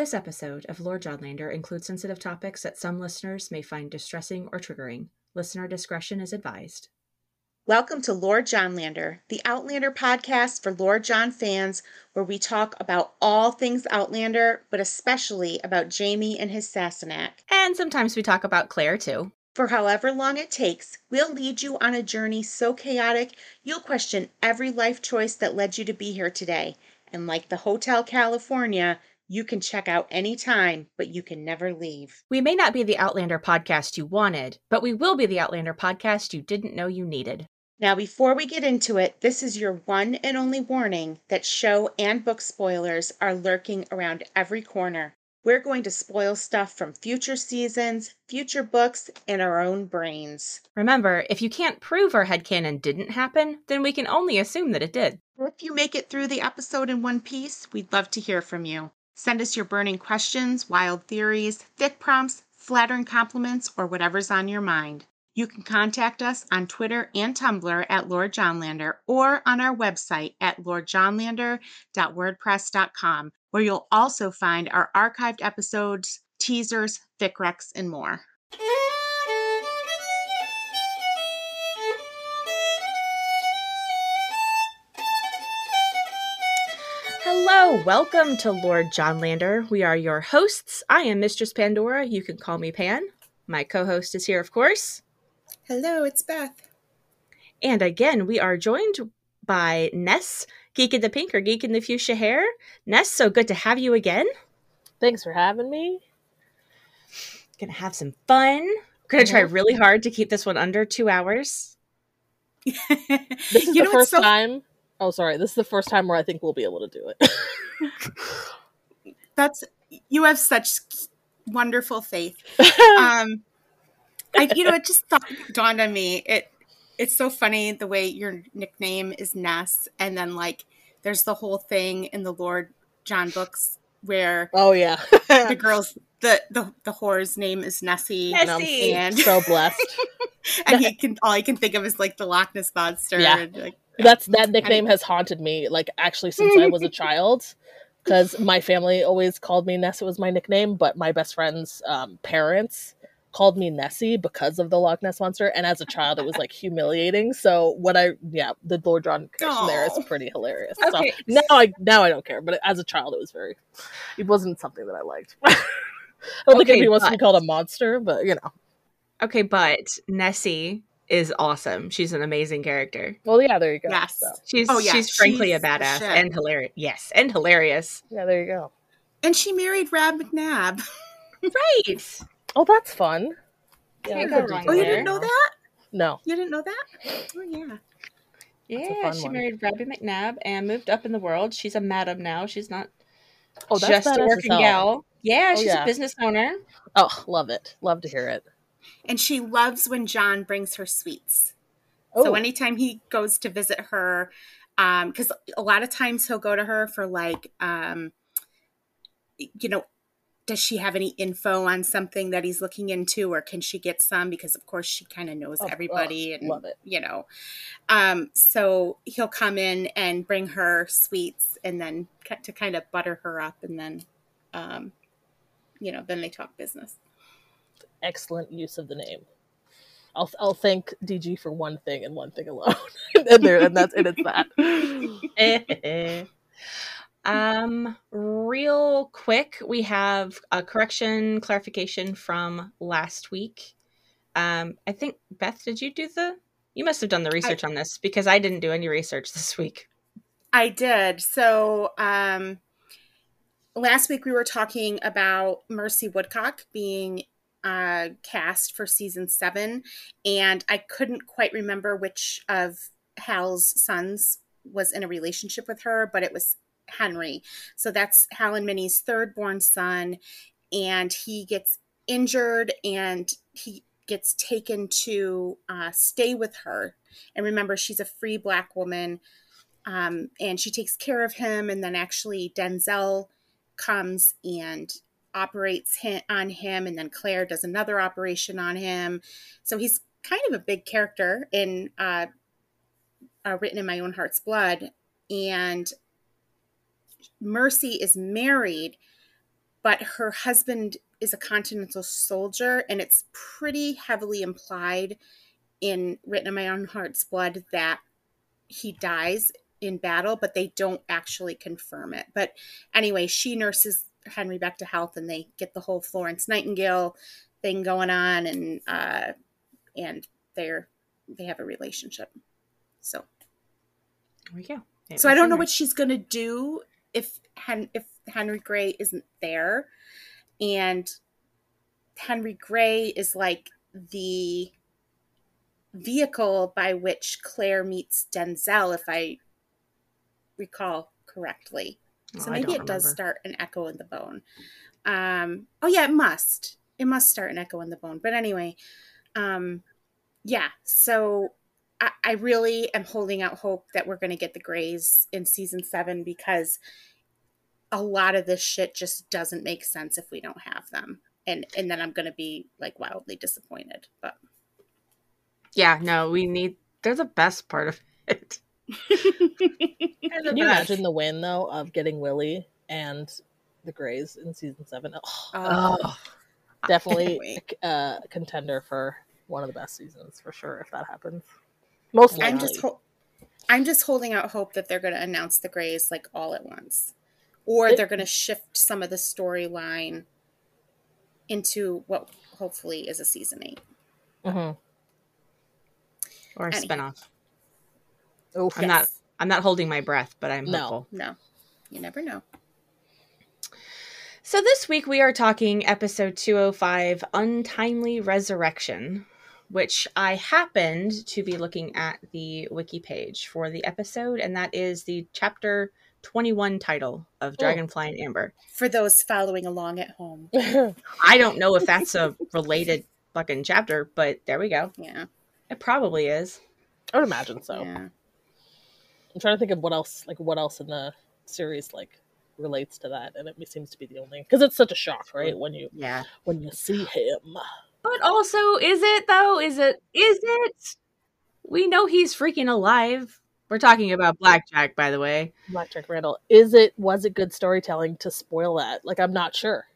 This episode of Lord Johnlander includes sensitive topics that some listeners may find distressing or triggering. Listener discretion is advised. Welcome to Lord Johnlander, the Outlander podcast for Lord John fans, where we talk about all things Outlander, but especially about Jamie and his Sassenach. And sometimes we talk about Claire too. For however long it takes, we'll lead you on a journey so chaotic you'll question every life choice that led you to be here today. And like the Hotel California, you can check out anytime, but you can never leave. We may not be the Outlander podcast you wanted, but we will be the Outlander podcast you didn't know you needed. Now, before we get into it, this is your one and only warning that show and book spoilers are lurking around every corner. We're going to spoil stuff from future seasons, future books, and our own brains. Remember, if you can't prove our headcanon didn't happen, then we can only assume that it did. If you make it through the episode in one piece, we'd love to hear from you. Send us your burning questions, wild theories, fic prompts, flattering compliments, or whatever's on your mind. You can contact us on Twitter and Tumblr at Lord Johnlander or on our website at lordjohnlander.wordpress.com, where you'll also find our archived episodes, teasers, fic recs, and more. Hello, welcome to Lord Johnlander. We are your hosts. I am Mistress Pandora. You can call me Pan. My co host is here, of course. Hello, it's Beth. And again, we are joined by Ness, Geek in the Pink or Geek in the Fuchsia Hair. Ness, so good to have you again. Thanks for having me. Gonna have some fun. Gonna try really hard to keep this one under two hours. This is You the know first so- time. Oh, sorry. This is the first time where I think we'll be able to do it. That's you have such wonderful faith. um I you know it just thought, dawned on me it it's so funny the way your nickname is Ness and then like there's the whole thing in the Lord John books where oh yeah, the girls the the the whore's name is Nessie and I'm Nessie. so blessed. and he can all he can think of is like the Loch Ness monster Yeah. and, like That's that nickname has haunted me like actually since I was a child. Because my family always called me Ness. It was my nickname, but my best friend's um, parents called me Nessie because of the Loch Ness monster. And as a child, it was like humiliating. So what I yeah, the Lord John connection there is pretty hilarious. Okay. So now I now I don't care, but as a child, it was very. It wasn't something that I liked. I don't think Okay, anybody wants to be called a monster, but you know. Okay, but Nessie is awesome. She's an amazing character. Well, yeah, there you go. Yes. So, She's Oh, yeah, she's frankly she's a badass shit. and hilarious. Yes, and hilarious. yeah, there you go. and she married Rab McNabb. Right. Oh, that's fun. Yeah, that's go a wrong detail Oh, you didn't know that? No. You didn't know that? Oh yeah. Yeah, she one. married Robbie McNabb and moved up in the world. She's a madam now. She's not Oh, that's just a working gal. Yeah, Oh, she's yeah. a business owner. Oh, love it. Love to hear it. And she loves when John brings her sweets. Oh, So anytime he goes to visit her, because a lot of times he'll go to her for like, um, you know, does she have any info on something that he's looking into, or can she get some? Because of course she kind of knows Oh, everybody, oh, and love it. you know, um, so he'll come in and bring her sweets, and then to kind of butter her up, and then, um, you know, then they talk business. Excellent use of the name. I'll I'll thank DG for one thing and one thing alone, and there and that's and it's that. um, real quick, we have a correction clarification from last week. Um, I think Beth, did you do the? You must have done the research on this because I didn't do any research this week. I did. So um, last week we were talking about Mercy Woodcock being uh, cast for season seven, and I couldn't quite remember which of Hal's sons was in a relationship with her, but it was Henry. So that's Hal and Minnie's third born son, and he gets injured and he gets taken to uh, stay with her. And remember, she's a free black woman um, and she takes care of him. And then actually, Denzell comes and operates on him, and then Claire does another operation on him. So he's kind of a big character in uh, uh, Written in My Own Heart's Blood. And Mercy is married but her husband is a continental soldier, and it's pretty heavily implied in Written in My Own Heart's Blood that he dies in battle, but they don't actually confirm it. But anyway, she nurses Henry back to health, and they get the whole Florence Nightingale thing going on, and uh, and they're they have a relationship. So there we go. so I don't know what she's gonna do if Hen- if Henry Grey isn't there, and Henry Grey is like the vehicle by which Claire meets Denzell, if I recall correctly. Oh, So I maybe it don't does start an echo in the bone. Um, oh yeah, it must. It must start an echo in the bone. But anyway, um, yeah. So I, I really am holding out hope that we're going to get the Greys in season seven because a lot of this shit just doesn't make sense if we don't have them, and and then I'm going to be like wildly disappointed. But Yeah, no, we need. They're the best part of it. They're the Can you imagine the win though of getting Willie and the Greys in season seven? Oh, uh, Oh, definitely wait. a contender for one of the best seasons for sure if that happens. Most likely. I'm just ho- I'm just holding out hope that they're going to announce the Greys like all at once, or It- they're going to shift some of the storyline into what hopefully is a season eight. Mhm. or a Anyhow. spinoff. Oof. I'm not. I'm not holding my breath, but I'm No. hopeful. No, you never know. So this week we are talking episode 205 Untimely Resurrection, which I happened to be looking at the wiki page for the episode and that is the chapter 21 title of oh. Dragonfly in Amber. For those following along at home, I don't know if that's a related fucking chapter, but there we go. yeah, It probably is. I would imagine so. yeah. I'm trying to think of what else, like what else in the series like relates to that, and it seems to be the only because it's such a shock, right? When you Yeah. when you see him. But also, is it though? Is it? Is it? We know he's freaking alive. We're talking about Blackjack, by the way. Blackjack Randall. Is it was it good storytelling to spoil that? Like I'm not sure.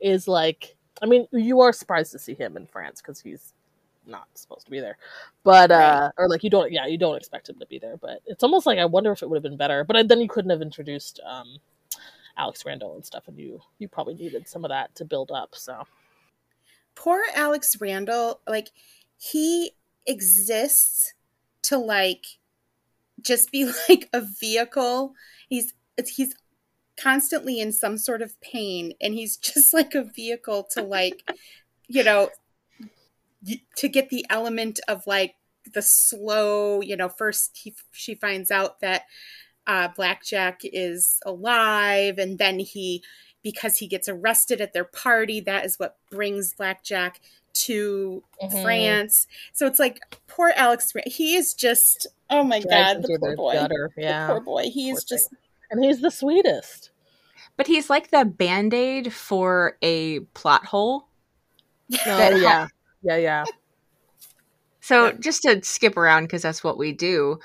Is like I mean, you are surprised to see him in France because he's not supposed to be there. But uh or like you don't yeah, you don't expect him to be there, but it's almost like I wonder if it would have been better. But then you couldn't have introduced um Alex Randall and stuff and you you probably needed some of that to build up, so Poor Alex Randall, like he exists to like just be like a vehicle. He's he's constantly in some sort of pain and he's just like a vehicle to like you know to get the element of like the slow you know first he, she finds out that uh, blackjack is alive and then he because he gets arrested at their party that is what brings blackjack to Mhm. france so it's like poor alex Ra- he is just oh my Drags god the poor boy gutter, the yeah. poor boy he Poor is just And he's the sweetest. But he's like the band aid for a plot hole. Oh That- yeah. Yeah, yeah. So Yeah. just to skip around because that's what we do.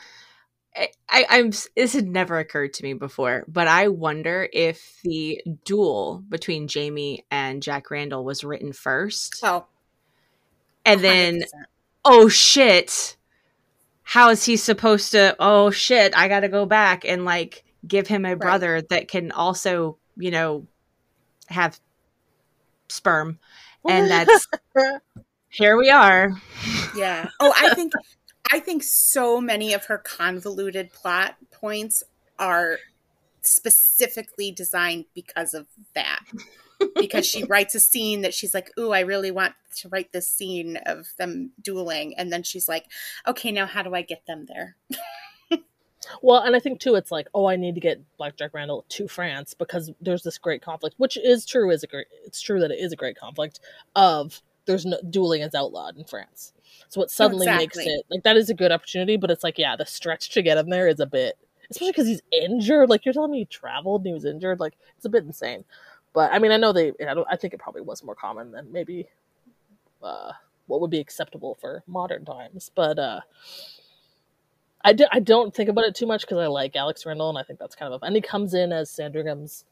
I, I'm. This had never occurred to me before, but I wonder if the duel between Jamie and Jack Randall was written first, oh and then 100%. oh shit, how is he supposed to? Oh shit, I got to go back and like give him a brother that can also, you know, have sperm, and that's here we are. Yeah. Oh, I think I think so many of her convoluted plot points are specifically designed because of that. Because she writes a scene that she's like, "Ooh, I really want to write this scene of them dueling," and then she's like, "Okay, now how do I get them there?" Well, and I think too, it's like, oh, I need to get Blackjack Randall to France because there's this great conflict, which is true. Is a great. It's true that it is a great conflict of there's no dueling is outlawed in France. So it suddenly makes it like that is a good opportunity, but it's like, yeah, the stretch to get him there is a bit, especially because he's injured. Like you're telling me he traveled and he was injured. Like it's a bit insane. But I mean, I know they. I, don't, I think it probably was more common than maybe uh, what would be acceptable for modern times. But uh, I, do, I don't think about it too much because I like Alex Randall, and I think that's kind of a, and he comes in as Sandringham's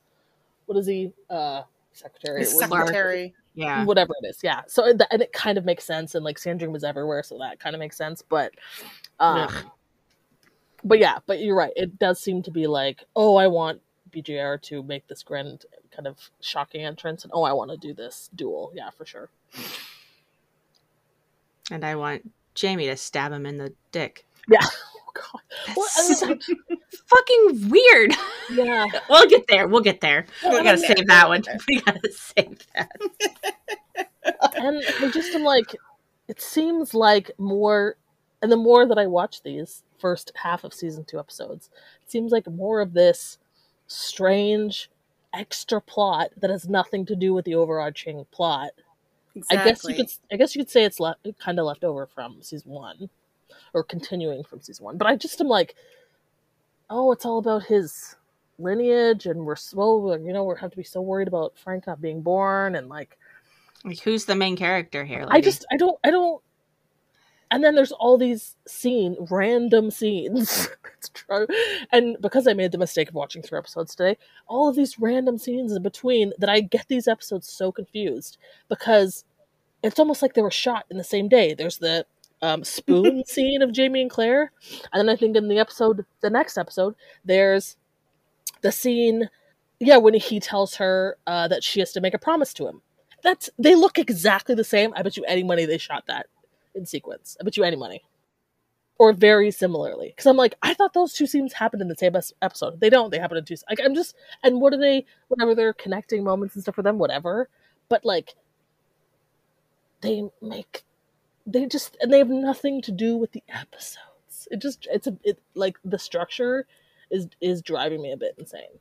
what is he? Uh, secretary. His secretary. Yeah. whatever it is yeah so and, and it kind of makes sense and like sandra was everywhere so that kind of makes sense but um Ugh. but yeah but you're right it does seem to be like oh i want BJR to make this grand kind of shocking entrance and oh i want to do this duel yeah for sure And I want Jamie to stab him in the dick. oh god That's Well, I mean, so fucking weird. yeah we'll get there. We'll get there. We We'll gotta get save there. that one. We gotta save that. and i just am like it seems like more and the more that i watch these first half of season two episodes it seems like more of this strange extra plot that has nothing to do with the overarching plot Exactly. i guess you could i guess you could say it's left kind of left over from season one or continuing from season one but i just am like oh it's all about his lineage and we're so you know we have to be so worried about frank not being born and like Like, who's the main character here? I just I don't I don't and then there's all these scene random scenes. it's true. And because I made the mistake of watching three episodes today, all of these random scenes in between that I get these episodes so confused because it's almost like they were shot in the same day. There's the um, spoon scene of Jamie and Claire, and then I think in the episode, the next episode, there's the scene, yeah, when he tells her uh, that she has to make a promise to him that's they look exactly the same. I bet you any money they shot that in sequence. I bet you any money. Or very similarly. Because I'm like, I thought those two scenes happened in the same episode. They don't. They happen in two. Like, I'm just, and what are they, whatever they're connecting moments and stuff for them, whatever. But like, they make, they just, and they have nothing to do with the episodes. It just, it's a, it, like, the structure is, is driving me a bit insane.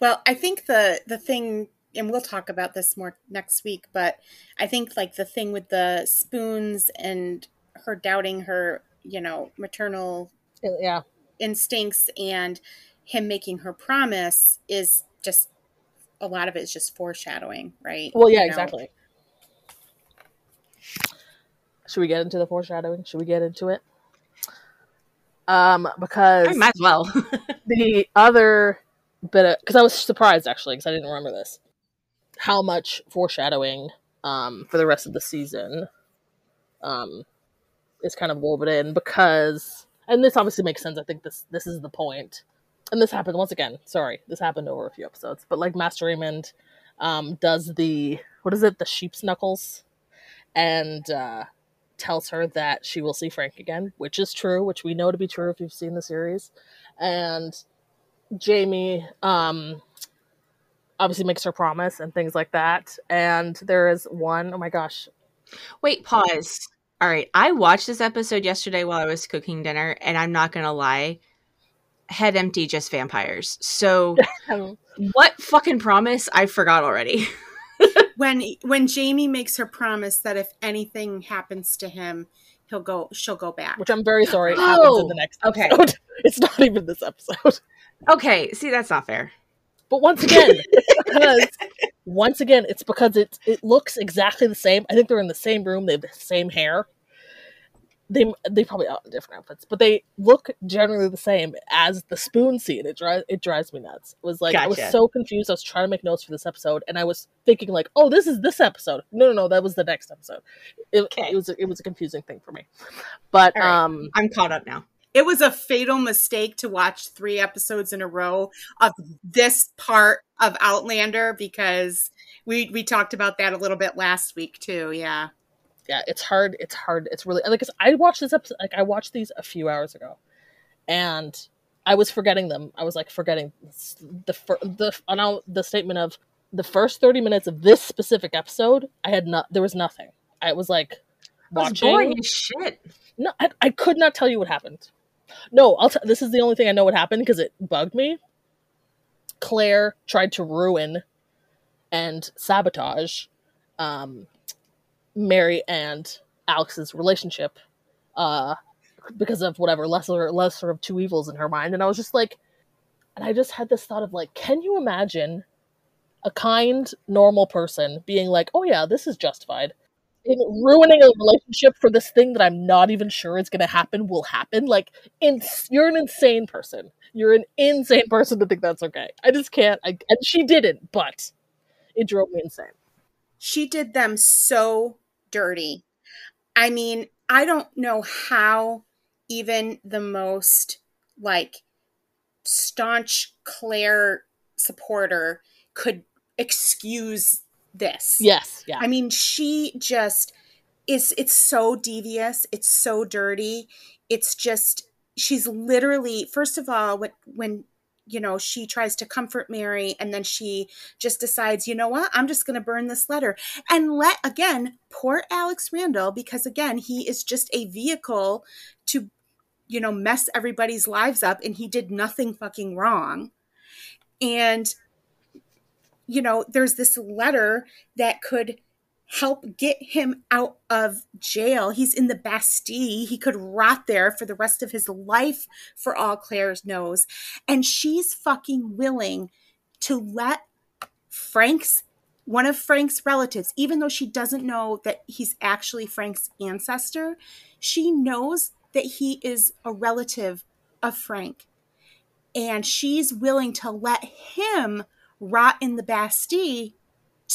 Well, I think the the thing, and we'll talk about this more next week, but I think like the thing with the spoons and her doubting her, you know, maternal uh, Yeah. instincts and him making her promise is just a lot of it is just foreshadowing, right? Well, yeah, You know? exactly. Should we get into the foreshadowing? Should we get into it? Um, because I might as well. the other bit of because I was surprised actually because I didn't remember this how much foreshadowing um for the rest of the season um is kind of woven in because and this obviously makes sense. I think this this is the point. And this happened once again. Sorry, this happened over a few episodes. But like Master Raymond um, does the what is it? The sheep's knuckles, and uh, tells her that she will see Frank again, which is true, which we know to be true if you've seen the series. And Jamie um, obviously makes her promise and things like that. And there is one, oh my gosh, Wait, pause. All right, I watched this episode yesterday while I was cooking dinner, and I'm not gonna lie, head empty, just vampires. So, what fucking promise? I forgot already. When when Jamie makes her promise that if anything happens to him, he'll go she'll go back. which I'm very sorry oh, happens in Oh, the next okay. episode. It's not even this episode. okay, see, that's not fair. But once again, because once again, it's because it it looks exactly the same. I think they're in the same room. They have the same hair. They they probably out in different outfits, but they look generally the same as the spoon scene. It drives it drives me nuts. It was like I was so confused. I was trying to make notes for this episode, and I was thinking like, "Oh, this is this episode." No, no, no, that was the next episode. It, Okay. it was a, it was a confusing thing for me, but right. um, I'm caught up now. It was a fatal mistake to watch three episodes in a row of this part of Outlander because we we talked about that a little bit last week too. Yeah. Yeah, it's hard. It's hard. It's really like I watched this episode. Like I watched these a few hours ago, and I was forgetting them. I was like forgetting the fir- the on the statement of the first thirty minutes of this specific episode. I had not. There was nothing. I was like watching. boring as shit. No, I, I could not tell you what happened. No, I'll. T- this is the only thing I know what happened because it bugged me. Claire tried to ruin and sabotage um, Mary and Alex's relationship uh, because of whatever lesser lesser of two evils in her mind, and I was just like, and I just had this thought of like, can you imagine a kind, normal person being like, "Oh yeah, this is justified." in ruining a relationship for this thing that I'm not even sure is going to happen will happen. Like, in, you're an insane person. You're an insane person to think that's okay. I just can't. I, and she didn't, but it drove me insane. She did them so dirty. I mean, I don't know how even the most like staunch Claire supporter could excuse this. Yes, yeah. I mean, she just is it's so devious, it's so dirty. It's just she's literally first of all when when you know she tries to comfort Mary and then she just decides, you know what? I'm just going to burn this letter. And let again, poor Alex Randall because again, he is just a vehicle to you know mess everybody's lives up and he did nothing fucking wrong. And you know, there's this letter that could help get him out of jail. He's in the Bastille. He could rot there for the rest of his life, for all Claire's knows. And she's fucking willing to let Frank's, one of Frank's relatives, even though she doesn't know that he's actually Frank's ancestor, she knows that he is a relative of Frank. And she's willing to let him rot in the Bastille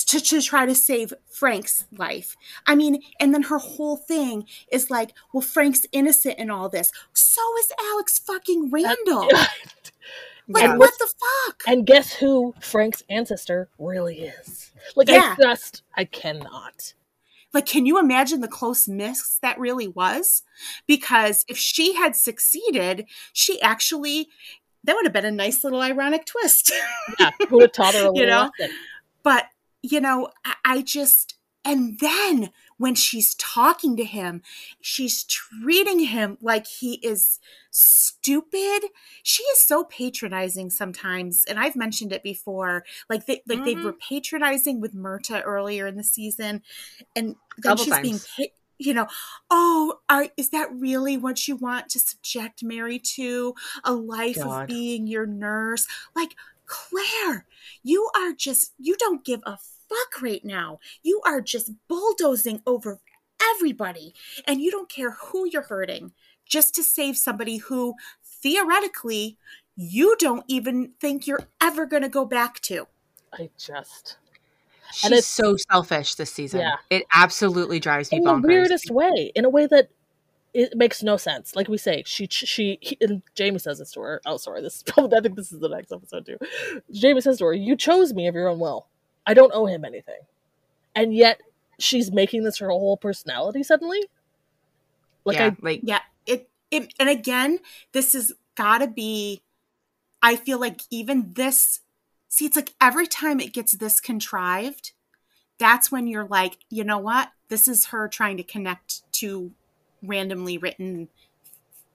to, to try to save Frank's life. I mean, and then her whole thing is like, well, Frank's innocent in all this. So is Alex fucking Randall. like, And what the fuck? and guess who Frank's ancestor really is? Like, Yeah. I just, I cannot. Like, can you imagine the close miss that really was? Because if she had succeeded, she actually, that would have been a nice little ironic twist. Yeah, who would have taught her a You know? lesson? but you know I, I just and then when she's talking to him she's treating him like he is stupid she is so patronizing sometimes and i've mentioned it before like they like they Mhm. were patronizing with Murtagh earlier in the season and then Couple she's being times. pa- you know, oh, are, is that really what you want to subject Mary to? A life God. of being your nurse? Like, Claire, you are just, you don't give a fuck right now. You are just bulldozing over everybody, and you don't care who you're hurting just to save somebody who theoretically you don't even think you're ever going to go back to. I just, She's And it's- so selfish this season. Yeah. It absolutely drives me in the weirdest way, in a way that it makes no sense. Like we say, she she he, and Jamie says this to her. Oh, sorry, this is probably. I think this is the next episode too. Jamie says to her, "You chose me of your own will. I don't owe him anything," and yet she's making this her whole personality suddenly. Like yeah, I like Yeah, it, it and again, this has got to be. I feel like even this. See, it's like every time it gets this contrived, that's when you're like, you know what? This is her trying to connect to randomly written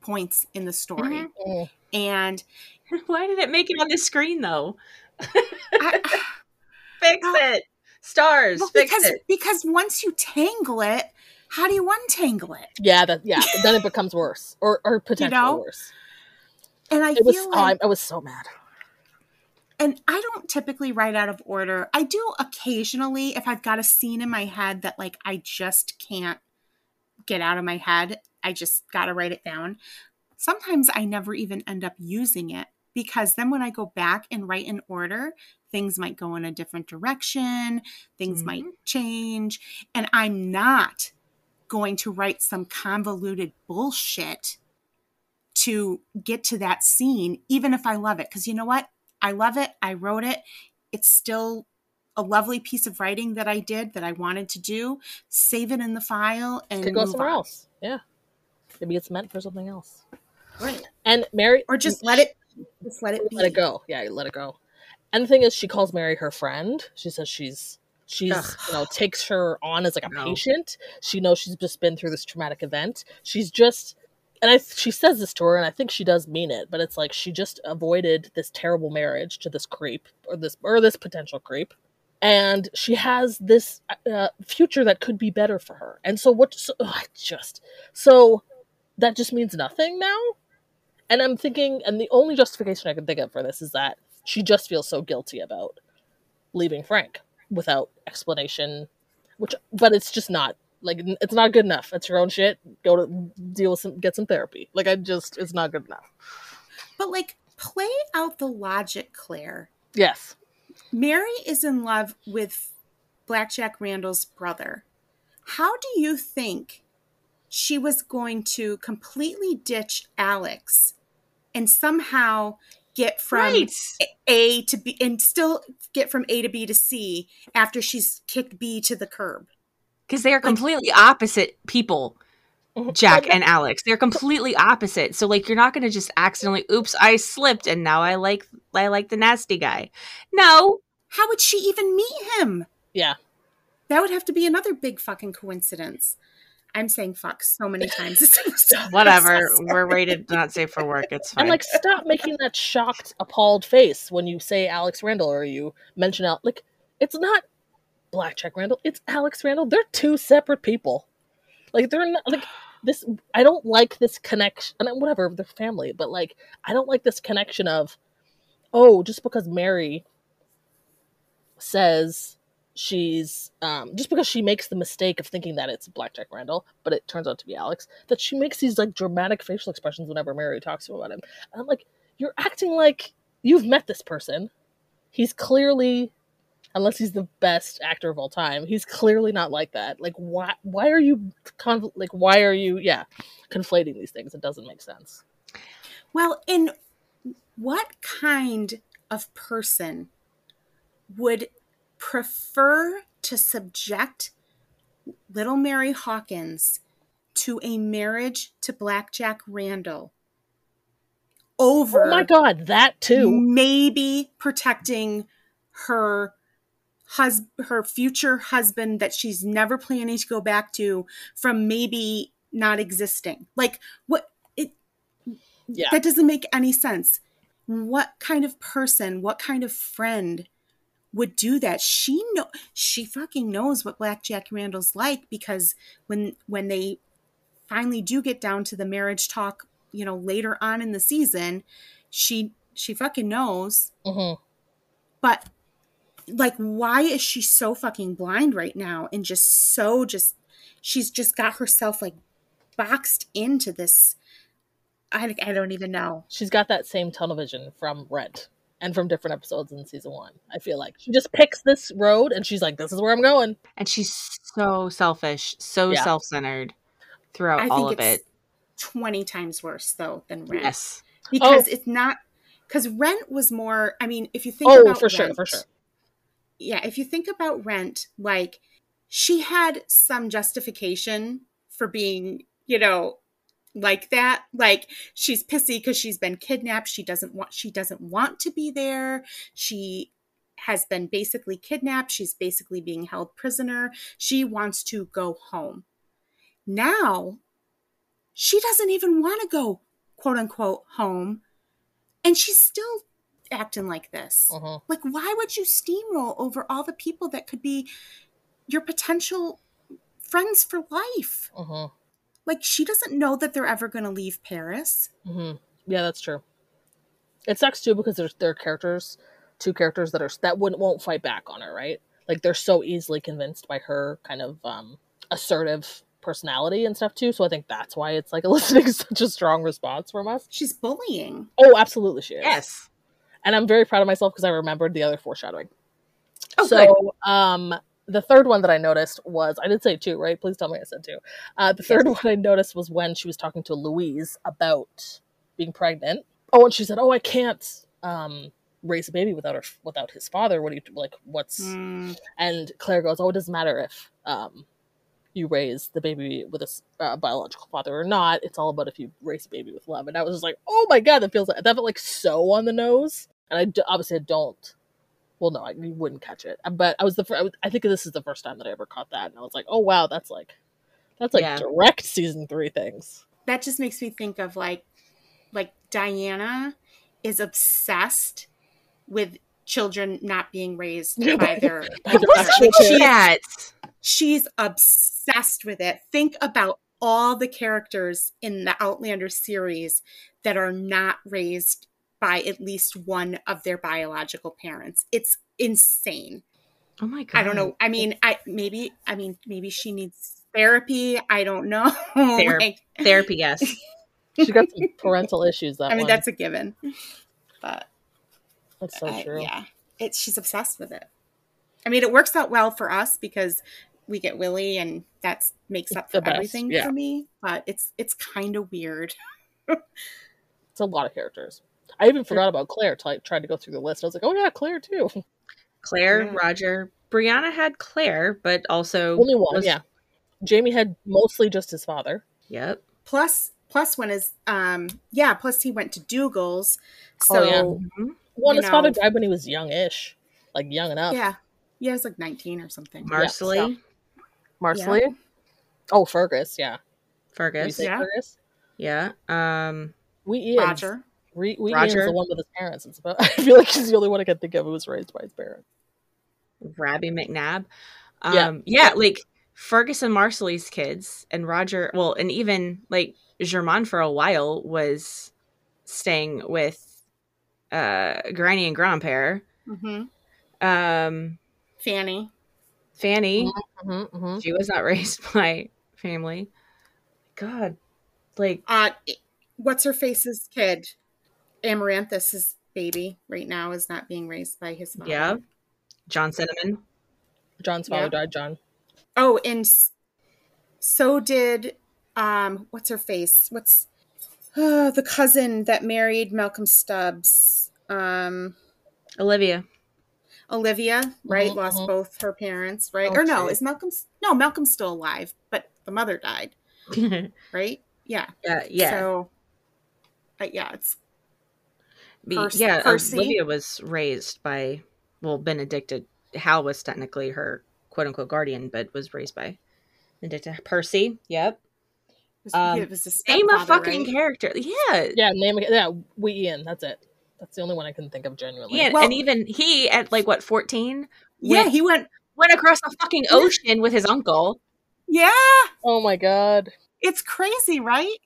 points in the story, Mhm. Mm. and why did it make it on the screen though? I, Fix Well- it. Stars, well, fix because it. because once you tangle it, how do you untangle it? yeah that yeah then it becomes worse or or potentially know? worse. And I It was feel like I, I was so mad. and I don't typically write out of order. I do occasionally if I've got a scene in my head that like I just can't get out of my head. I just got to write it down. Sometimes I never even end up using it because then when I go back and write in order, things might go in a different direction, things Mhm. might change, and I'm not going to write some convoluted bullshit to get to that scene even if I love it because you know what? I love it. I wrote it. It's still a lovely piece of writing that I did that I wanted to do. Save it in the file and Could go somewhere on. else. Yeah, maybe it's meant for something else. Right. And Mary, Or just let it just let it be. let it go. Yeah, let it go. And the thing is, she calls Mary her friend. She says she's she's Ugh. you know takes her on as like a No. patient. She knows she's just been through this traumatic event. She's just and I she says this to her, and I think she does mean it. But it's like she just avoided this terrible marriage to this creep or this or this potential creep. And she has this uh, future that could be better for her. And so what? So, I just so that just means nothing now. And I'm thinking, and the only justification I can think of for this is that she just feels so guilty about leaving Frank without explanation, which, but it's just not Like it's not good enough. It's your own shit. Go to deal with some, get some therapy. Like I just, it's not good enough. But like, play out the logic, Claire. Yes. Mary is in love with Blackjack Randall's brother. How do you think she was going to completely ditch Alex and somehow get from right. A to B and still get from A to B to C after she's kicked B to the curb? Because they are completely opposite people, Jack and Alex. They're completely opposite. So like you're not gonna just accidentally, oops, I slipped and now I like I like the nasty guy. No. How would she even meet him? Yeah. That would have to be another big fucking coincidence. I'm saying fuck so many times. Whatever. So. We're rated not safe for work. It's fine. And like, stop making that shocked, appalled face when you say Alex Randall or you mention out. Like, it's not Blackjack Randall. It's Alex Randall. They're two separate people. Like, they're not like this. I don't like this connection. And whatever, they're family, but like, I don't like this connection of, oh, just because Mary says she's um just because she makes the mistake of thinking that it's Blackjack Randall, but it turns out to be Alex, that she makes these like dramatic facial expressions whenever Mary talks to him about him. And I'm like, you're acting like you've met this person. He's clearly unless he's the best actor of all time, he's clearly not like that. Like why why are you like why are you yeah, conflating these things? It doesn't make sense. Well, in what kind of person would prefer to subject little Mary Hawkins to a marriage to Blackjack Randall over Oh my god, that too. maybe protecting her hus- her future husband that she's never planning to go back to from maybe not existing. Like what it Yeah. that doesn't make any sense. What kind of person, what kind of friend would do that? She know she fucking knows what Blackjack Randall's like because when when they finally do get down to the marriage talk, you know, later on in the season, she she fucking knows. Mhm. But like why is she so fucking blind right now and just so just she's just got herself like boxed into this I, I don't even know. She's got that same tunnel vision from Rent and from different episodes in season one. I feel like she just picks this road and she's like, "This is where I'm going." and she's so selfish, so Yeah. self-centered throughout I all think of it's it. 20 times worse though than Rent. Yes. Because Oh. it's not because Rent was more I mean, if you think Oh, about for sure, for sure. Yeah, if you think about Rent, like she had some justification for being, you know, like that. Like she's pissy because she's been kidnapped. She doesn't want she doesn't want to be there. She has been basically kidnapped. She's basically being held prisoner. She wants to go home. Now, she doesn't even want to go quote unquote home. And she's still acting like this. Mhm. Like, why would you steamroll over all the people that could be your potential friends for life? Mhm. Like, she doesn't know that they're ever going to leave Paris. Mhm. Yeah, that's true. It sucks too because there's there are characters, two characters that are that wouldn't won't fight back on her, right? Like they're so easily convinced by her kind of um assertive personality and stuff too. So I think that's why it's like eliciting such a strong response from us. She's bullying. Oh, absolutely, she is. Yes. And I'm very proud of myself because I remembered the other foreshadowing. Oh, so, um, the third one that I noticed was I did say two, right? Please tell me I said two. Uh, the third one I noticed was when she was talking to Louise about being pregnant. Oh, and she said, "Oh, I can't um, raise a baby without her without his father. What do you like? What's?" Mm, And Claire goes, "Oh, it doesn't matter if um, you raise the baby with a uh, biological father or not. It's all about if you raise a baby with love." And I was just like, "Oh my god, that feels like that felt like so on the nose." And I d- obviously I don't. Well, no, I, you wouldn't catch it. Uh, but I was the fir- I, was, I think this is the first time that I ever caught that, and I was like, "Oh wow, that's like, that's like Yeah. direct season three things." that just makes me think of like, like Diana is obsessed with children not being raised by their. By their their- she- That. she's obsessed with it. Think about all the characters in the Outlander series that are not raised by at least one of their biological parents. It's insane. Oh my god. I don't know. I mean, I maybe I mean maybe she needs therapy. I don't know. Ther- like, Therapy, yes. She got some parental issues. That I mean, one. that's a given. But that's so uh, true. yeah, it's she's obsessed with it. I mean, it works out well for us because we get Willie, and that makes up for everything yeah. for me. But it's it's kind of weird. It's a lot of characters. I even forgot about Claire till I tried to go through the list. I was like, oh yeah, Claire too. Claire, Yeah. Roger, Brianna had Claire, but also Only one, was- yeah. Jamie had mostly just his father. Yep. Plus, plus when his um yeah, plus he went to Dougal's, so Oh, yeah. Mhm. One, You his father died when he was youngish, like young enough. yeah, yeah, he was like nineteen or something. Marsali, so- Marsali. Oh, Fergus, yeah. Fergus. Yeah. Fergus? Yeah. Um, We Ian. Roger. Re- we Roger. Ian's the one with his parents. It's about, I feel like he's the only one I can think of who was raised by his parents. Rabbie McNabb. Yeah. Um, yeah. like Fergus and Marsali's kids, and Roger. Well, and even like Germain for a while was staying with uh Granny and Grandpere. hmm Um, Fanny. Fanny, Mm-hmm, mm-hmm. she was not raised by family. God, like Uh, what's her face's kid? Amaranthus's baby right now is not being raised by his mom. yeah, John Cinnamon. John's father Yeah. died, John. Oh, and so did um, what's her face? What's uh, the cousin that married Malcolm Stubbs? Um, Olivia. Olivia, right? Mhm, Lost mhm. both her parents, right? Oh, or no, is Malcolm's no Malcolm's still alive, but the mother died, yeah, right? Yeah. yeah. So, uh, yeah, it's Be- Percy- yeah, Percy? Olivia was raised by well, Benedicta. Hal was technically her quote unquote guardian, but was raised by Benedicta. Percy, yep. it was, Um, it was a Name a fucking right? character. Yeah. Yeah, name yeah, we Ian. That's it. That's the only one I can think of genuinely. Yeah, Well- and even he at like what, 14? Yeah, went, he went. went across the fucking ocean with his uncle. Yeah, Oh my god. it's crazy, right?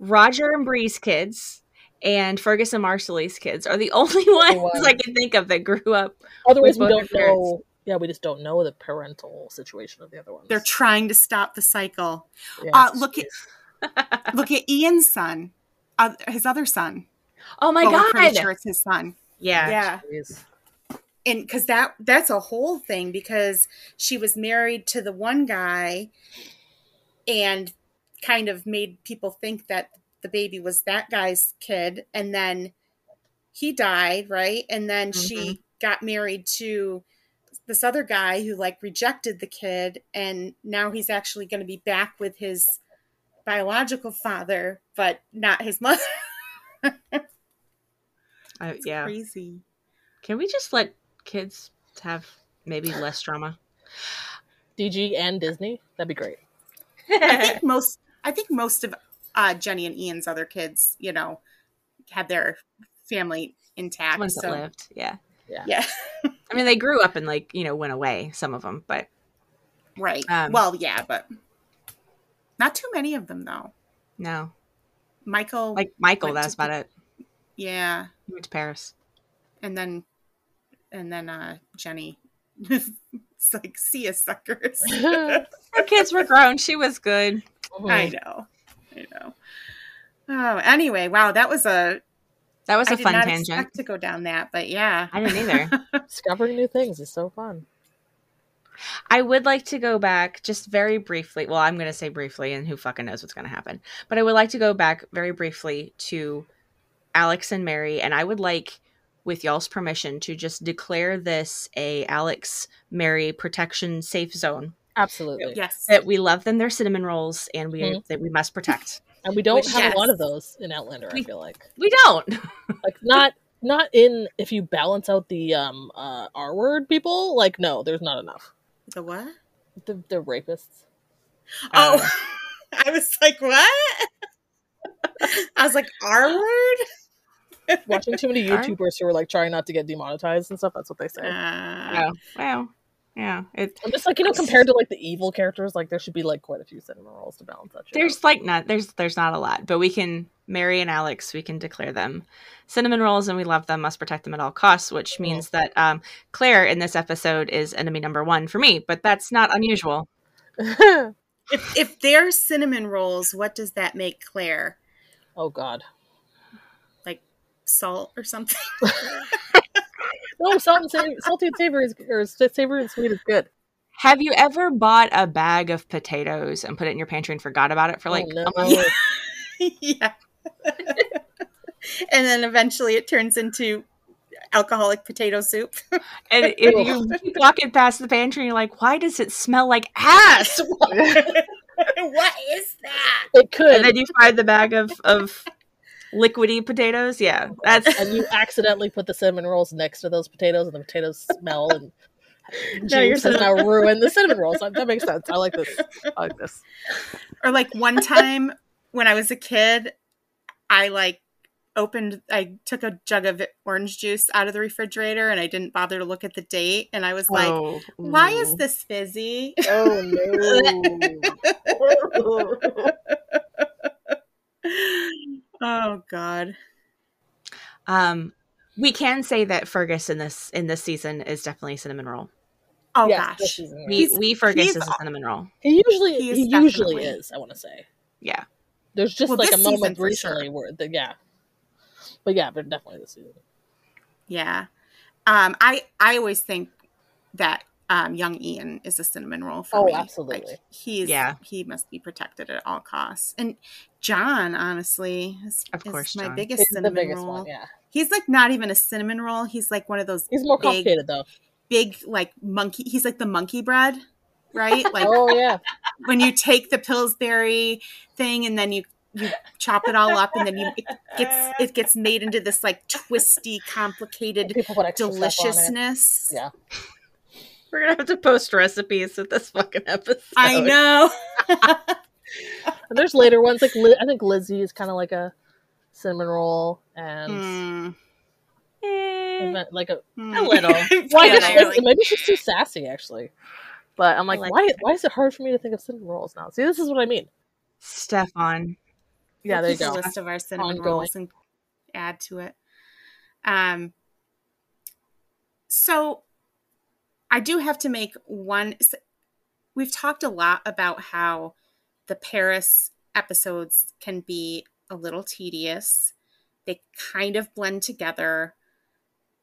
Roger and Bree's kids and Fergus and Marsali's kids are the only ones ones. I can think of that grew up. Otherwise, With we both don't know. Yeah, we just don't know the parental situation of the other ones. They're trying to stop the cycle. Yeah. Uh, look at look at Ian's son, uh, his other son. oh my Well, we're god. pretty sure it's his son. Yeah. Yeah, Jeez. and because that that's a whole thing because she was married to the one guy, and kind of made people think that the baby was that guy's kid, and then he died, right? And then she mm-hmm. got married to this other guy who like rejected the kid, and now he's actually going to be back with his biological father, but not his mother. I- It's yeah. crazy. Can we just let kids have maybe less drama? DG and Disney. That'd be great. I think most I think most of uh, Jenny and Ian's other kids, you know, had their family intact. ones that so lived. Yeah. yeah, I mean, they grew up and like you know went away. Some of them, but right. Um, well, yeah, but not too many of them though. no, Michael, like Michael. That's to about it. yeah, He went to Paris. and then and then uh Jenny. it's like see ya suckers. Her kids were grown. She was good. I know, I know. Oh, anyway, wow, that was a That was I a did fun not tangent. expect to go down that, but yeah, I didn't either. Discovering new things is so fun. I would like to go back just very briefly. Well, I'm going to say briefly, and who fucking knows what's going to happen. But I would like to go back very briefly to Alex and Mary, and I would like, with y'all's permission, to just declare this a Alex Mary protection safe zone. Absolutely. yes, That we love them, their cinnamon rolls, and we Mhm. that we must protect. And we don't Which- have yes. a lot of those in Outlander, I feel like. We don't. Like not not in if you balance out the um uh R word people, like no, there's not enough. the what? The the rapists. Oh, Uh, I was like, what? I was like, R word? Watching too many YouTubers who were like trying not to get demonetized and stuff, that's what they say. Uh, Oh, well, yeah. It, I'm just like, you know, compared to like the evil characters, like there should be like quite a few cinnamon rolls to balance that shit. out. there's like not there's there's not a lot, but we can Mary and Alex we can declare them cinnamon rolls, and we love them. Must protect them at all costs, which means that um, Claire in this episode is enemy number one for me, but that's not unusual. if if they're cinnamon rolls, what does that make Claire? Oh God. Like salt or something? No, salt and savory, salty and savory is or savory and sweet is good. Have you ever bought a bag of potatoes and put it in your pantry and forgot about it for like oh, a no. month? yeah. and then eventually it turns into alcoholic potato soup. And if you walk walking past the pantry, you're like, why does it smell like ass? what is that? It could. and then you find the bag of, of liquidy potatoes. Yeah, that's and you accidentally put the cinnamon rolls next to those potatoes, and the potatoes smell and No, you're juice has so- now ruined the cinnamon rolls. That makes sense. I like this. I like this. Or like one time when I was a kid, I like opened I took a jug of orange juice out of the refrigerator and I didn't bother to look at the date and I was like, Oh, why is this fizzy? Oh no! oh god. Um, we can say that Fergus in this in this season is definitely a cinnamon roll. Oh Yes, gosh. We. He's- we Fergus he's is a cinnamon roll. he usually he he, usually is. I want to say Yeah, there's just Well, like a moment recently sure. where the, yeah, but yeah, but definitely this season. Yeah. Um I I always think that um, young Ian is a cinnamon roll for Oh, me. absolutely. Like, he's Yeah. he must be protected at all costs. And John, honestly, is, Of is course, my John. biggest It's the cinnamon biggest roll. one. Yeah, He's like not even a cinnamon roll. He's like one of those he's more big, complicated though. big like monkey. He's like the monkey bread, right? Like oh yeah, when you take the Pillsbury thing and then you you chop it all up and then you it gets it gets made into this like twisty, complicated people put extra stuff on it. deliciousness. Yeah. We're gonna have to post recipes with this fucking episode. I know. There's later ones like Li- I think Lizzie is kind of like a cinnamon roll, and Mm, Eh, event- like a mm. A little. why Yeah, does she- really- maybe she's too sassy actually. But I'm like, like why? Why is it hard for me to think of cinnamon rolls now? See, this is what I mean. Stefan. Yeah, We'll there you a go. list of our cinnamon Ongoing. rolls and add to it. Um, so I do have to make one. We've talked a lot about how the Paris episodes can be a little tedious. They kind of blend together,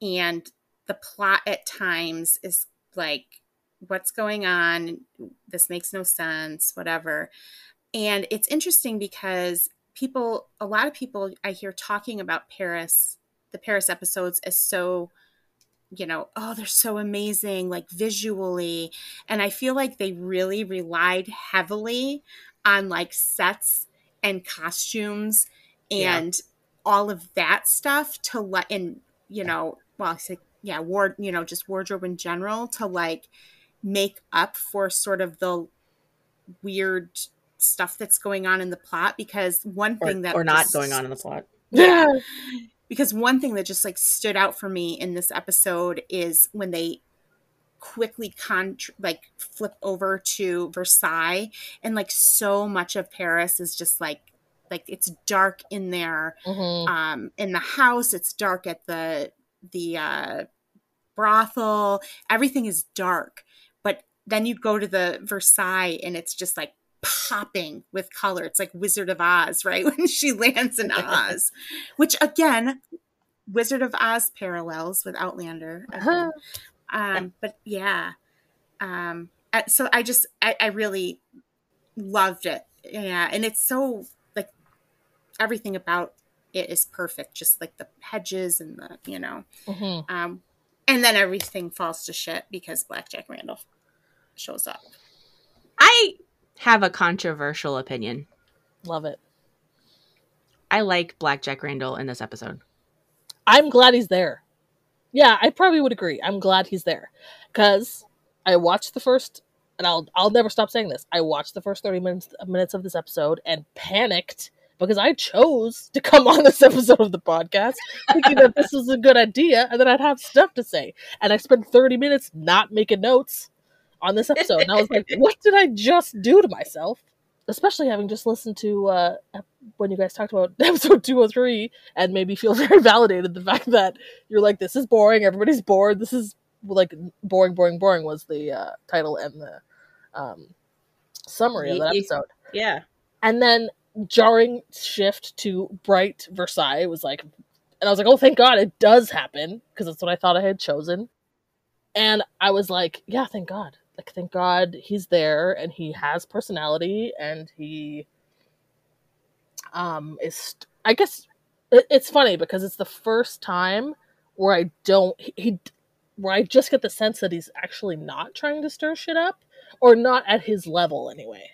and the plot at times is like, what's going on? This makes no sense, whatever. And it's interesting because people, a lot of people I hear talking about Paris, the Paris episodes as so, you know, oh, they're so amazing, like visually. And I feel like they really relied heavily on like sets and costumes Yeah. and all of that stuff to let, and, you know, well, I say, yeah, ward, you know, just wardrobe in general to like make up for sort of the weird stuff that's going on in the plot because one Or, thing that or not just- going on in the plot. Yeah. because one thing that just like stood out for me in this episode is when they quickly con like flip over to Versailles and like so much of Paris is just like like it's dark in there Mhm. um in the house it's dark at the the uh brothel everything is dark but then you go to the versailles and it's just like popping with color. It's like wizard of oz right? When she lands in oz which again wizard of oz parallels with outlander um but yeah. Um uh, so i just I, I really loved it. Yeah and it's so like everything about it is perfect just like the hedges and the you know. Mhm. um and then everything falls to shit because blackjack Randall shows up. I have a controversial opinion. Love it. I like Blackjack Randall in this episode. I'm glad he's there. Yeah, I probably would agree. I'm glad he's there because I watched the first, and I'll I'll never stop saying this. I watched the first thirty minutes minutes of this episode and panicked because I chose to come on this episode of the podcast thinking that this was a good idea and that I'd have stuff to say. And I spent thirty minutes not making notes on this episode, and I was like, "What did I just do to myself?" Especially having just listened to uh, when you guys talked about episode two hundred three and made me feel very validated the fact that you're like this is boring everybody's bored this is like boring boring boring was the uh, title and the um summary of that episode. Yeah. And then jarring shift to bright Versailles was like, and I was like, oh, thank God it does happen because that's what I thought I had chosen. And I was like, yeah, thank God. Like, thank God he's there and he has personality and he um is. I guess it, it's funny because it's the first time where I don't he, he where I just get the sense that he's actually not trying to stir shit up or not at his level anyway.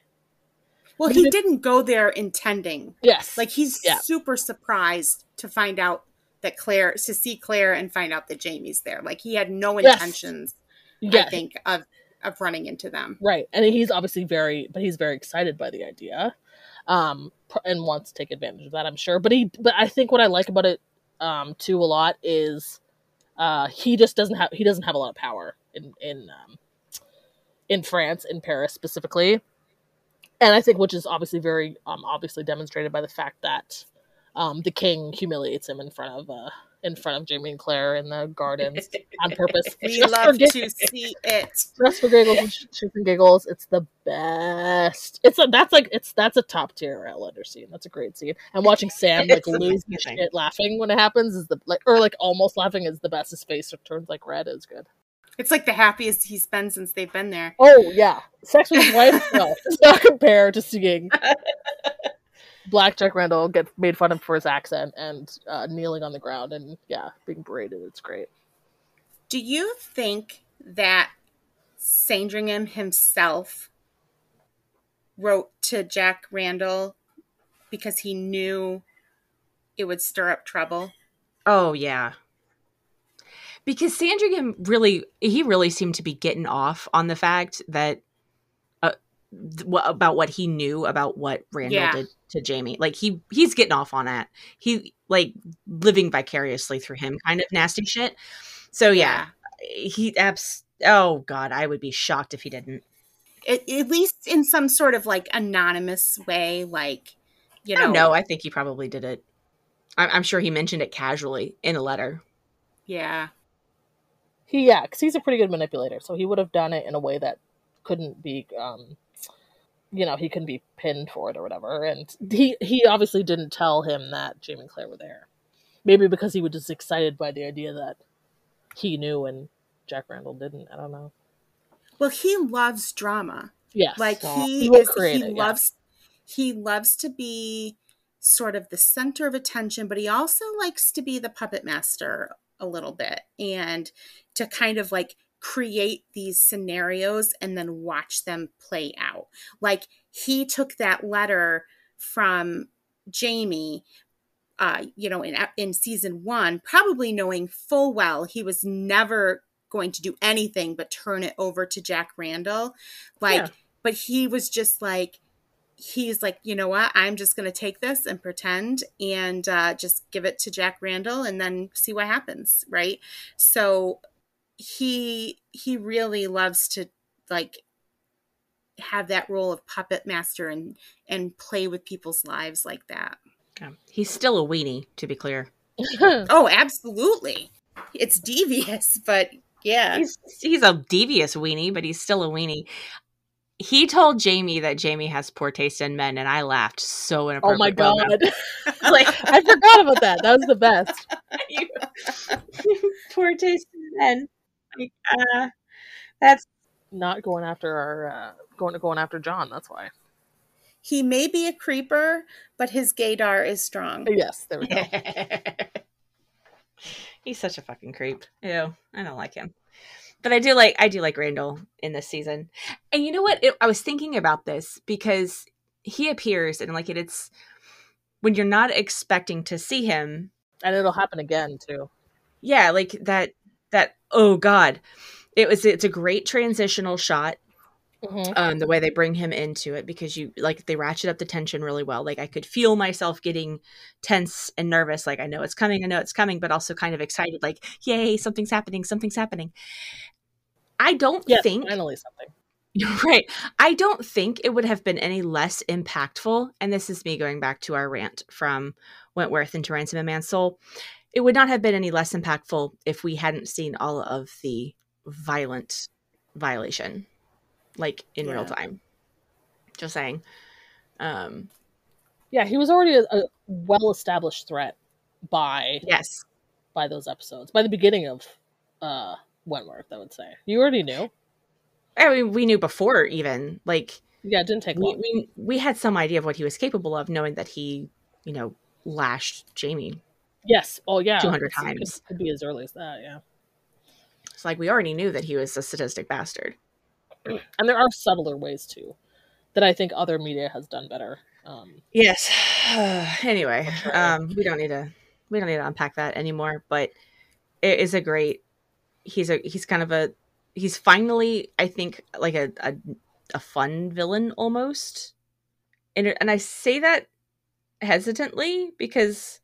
Well, he didn't go there intending. Yes. Like he's Yeah. super surprised to find out that Claire to see Claire and find out that Jamie's there. Like he had no Yes. intentions, yeah, I think, of of running into them. right. And he's obviously very but he's very excited by the idea. Um and wants to take advantage of that, I'm sure. But he but I think what I like about it um too a lot is uh he just doesn't have he doesn't have a lot of power in in um in France in Paris specifically. And I think which is obviously very um obviously demonstrated by the fact that um the king humiliates him in front of uh in front of Jamie and Claire in the gardens on purpose. We Just love giggles. to see it. Just for giggles and sh- shits and giggles, it's the best. It's a, that's like it's that's a top tier Outlander scene. That's a great scene. And watching Sam like lose shit laughing when it happens is the like or like almost laughing is the best. His face turns like red is good. It's like the happiest he's been since they've been there. Oh yeah, sex with his wife. No, does not compare to seeing Black Jack Randall get made fun of for his accent and uh, kneeling on the ground and yeah, being berated. It's great. Do you think that Sandringham himself wrote to Jack Randall because he knew it would stir up trouble? Oh yeah. Because Sandringham really he really seemed to be getting off on the fact that th- about what he knew about what Randall Yeah. did to Jamie. Like he he's getting off on that. He like living vicariously through him kind of nasty shit. So yeah, he abs oh god, I would be shocked if he didn't. At, at least in some sort of like anonymous way, like you know. don't. I think he probably did it. I'm, I'm sure he mentioned it casually in a letter. Yeah. He yeah, because he's a pretty good manipulator, so he would have done it in a way that couldn't be, um, you know, he couldn't be pinned for it or whatever. And he he obviously didn't tell him that Jamie and Claire were there, maybe because he was just excited by the idea that he knew and Jack Randall didn't. I don't know. Well, he loves drama. Yes, like so he is he it, yeah. loves he loves to be sort of the center of attention but he also likes to be the puppet master a little bit and to kind of like create these scenarios and then watch them play out. Like he took that letter from jamie uh you know in in season 1 probably knowing full well he was never going to do anything but turn it over to Jack Randall. Like Yeah. but he was just like he's like you know what? I'm just going to take this and pretend and uh, just give it to jack randall and then see what happens right? So he he really loves to like have that role of puppet master and and play with people's lives like that Yeah. He's still a weenie, to be clear. oh absolutely it's devious but yeah He's he's a devious weenie, but he's still a weenie. He told Jamie that Jamie has poor taste in men, and I laughed so inappropriate. oh my god, like I forgot about that. That was the best. you, poor taste in men. Like, uh, that's Not going after our uh, going going after John. That's why. he may be a creeper but his gaydar is strong Yes, there we go. he's such a fucking creep. Ew, I don't like him. But I do like I do like Randall in this season. And you know what? It, I was thinking about this because he appears and like it, it's when you're not expecting to see him. and it'll happen again too. Yeah, like that that oh god. It was it's a great transitional shot Mm-hmm. um the way they bring him into it because you like they ratchet up the tension really well like i could feel myself getting tense and nervous like i know it's coming i know it's coming but also kind of excited like yay something's happening something's happening i don't Yes, think finally something. right i don't think it would have been any less impactful and this is me going back to our rant from wentworth into Ransom a Man's Soul it would not have been any less impactful if we hadn't seen all of the violent violation like in real time Just saying. Um, yeah, he was already a, a well-established threat by yes, by those episodes. By the beginning of uh Wentworth, I would say. You already knew. I mean, we knew before even like Yeah, it didn't take we, long. we we had some idea of what he was capable of, knowing that he, you know, lashed Jamie. Yes. Oh yeah. 200 It's- it times. Could, could be as early as that, yeah. It's like we already knew that he was a sadistic bastard. And there are subtler ways too that I think other media has done better. Um Yes. anyway, um, we don't need to we don't need to unpack that anymore. But it is a great. He's a he's kind of a he's finally I think like a a, a fun villain almost, and and I say that hesitantly because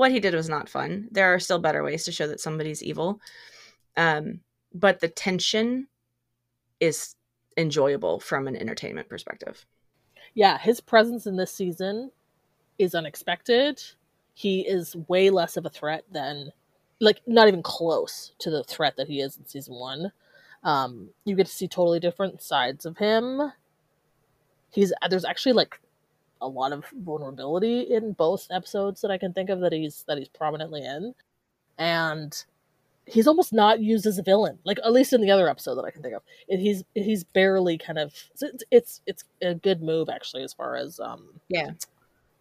what he did was not fun. There are still better ways to show that somebody's evil, um, but the tension is enjoyable from an entertainment perspective. yeah, his presence in this season is unexpected. He is way less of a threat than, like, not even close to the threat that he is in season one. Um, you get to see totally different sides of him. He's there's actually like a lot of vulnerability in both episodes that I can think of that he's that he's prominently in, and he's almost not used as a villain. Like at least in the other episode that I can think of, he's he's barely kind of it's it's, it's a good move actually as far as um Yeah.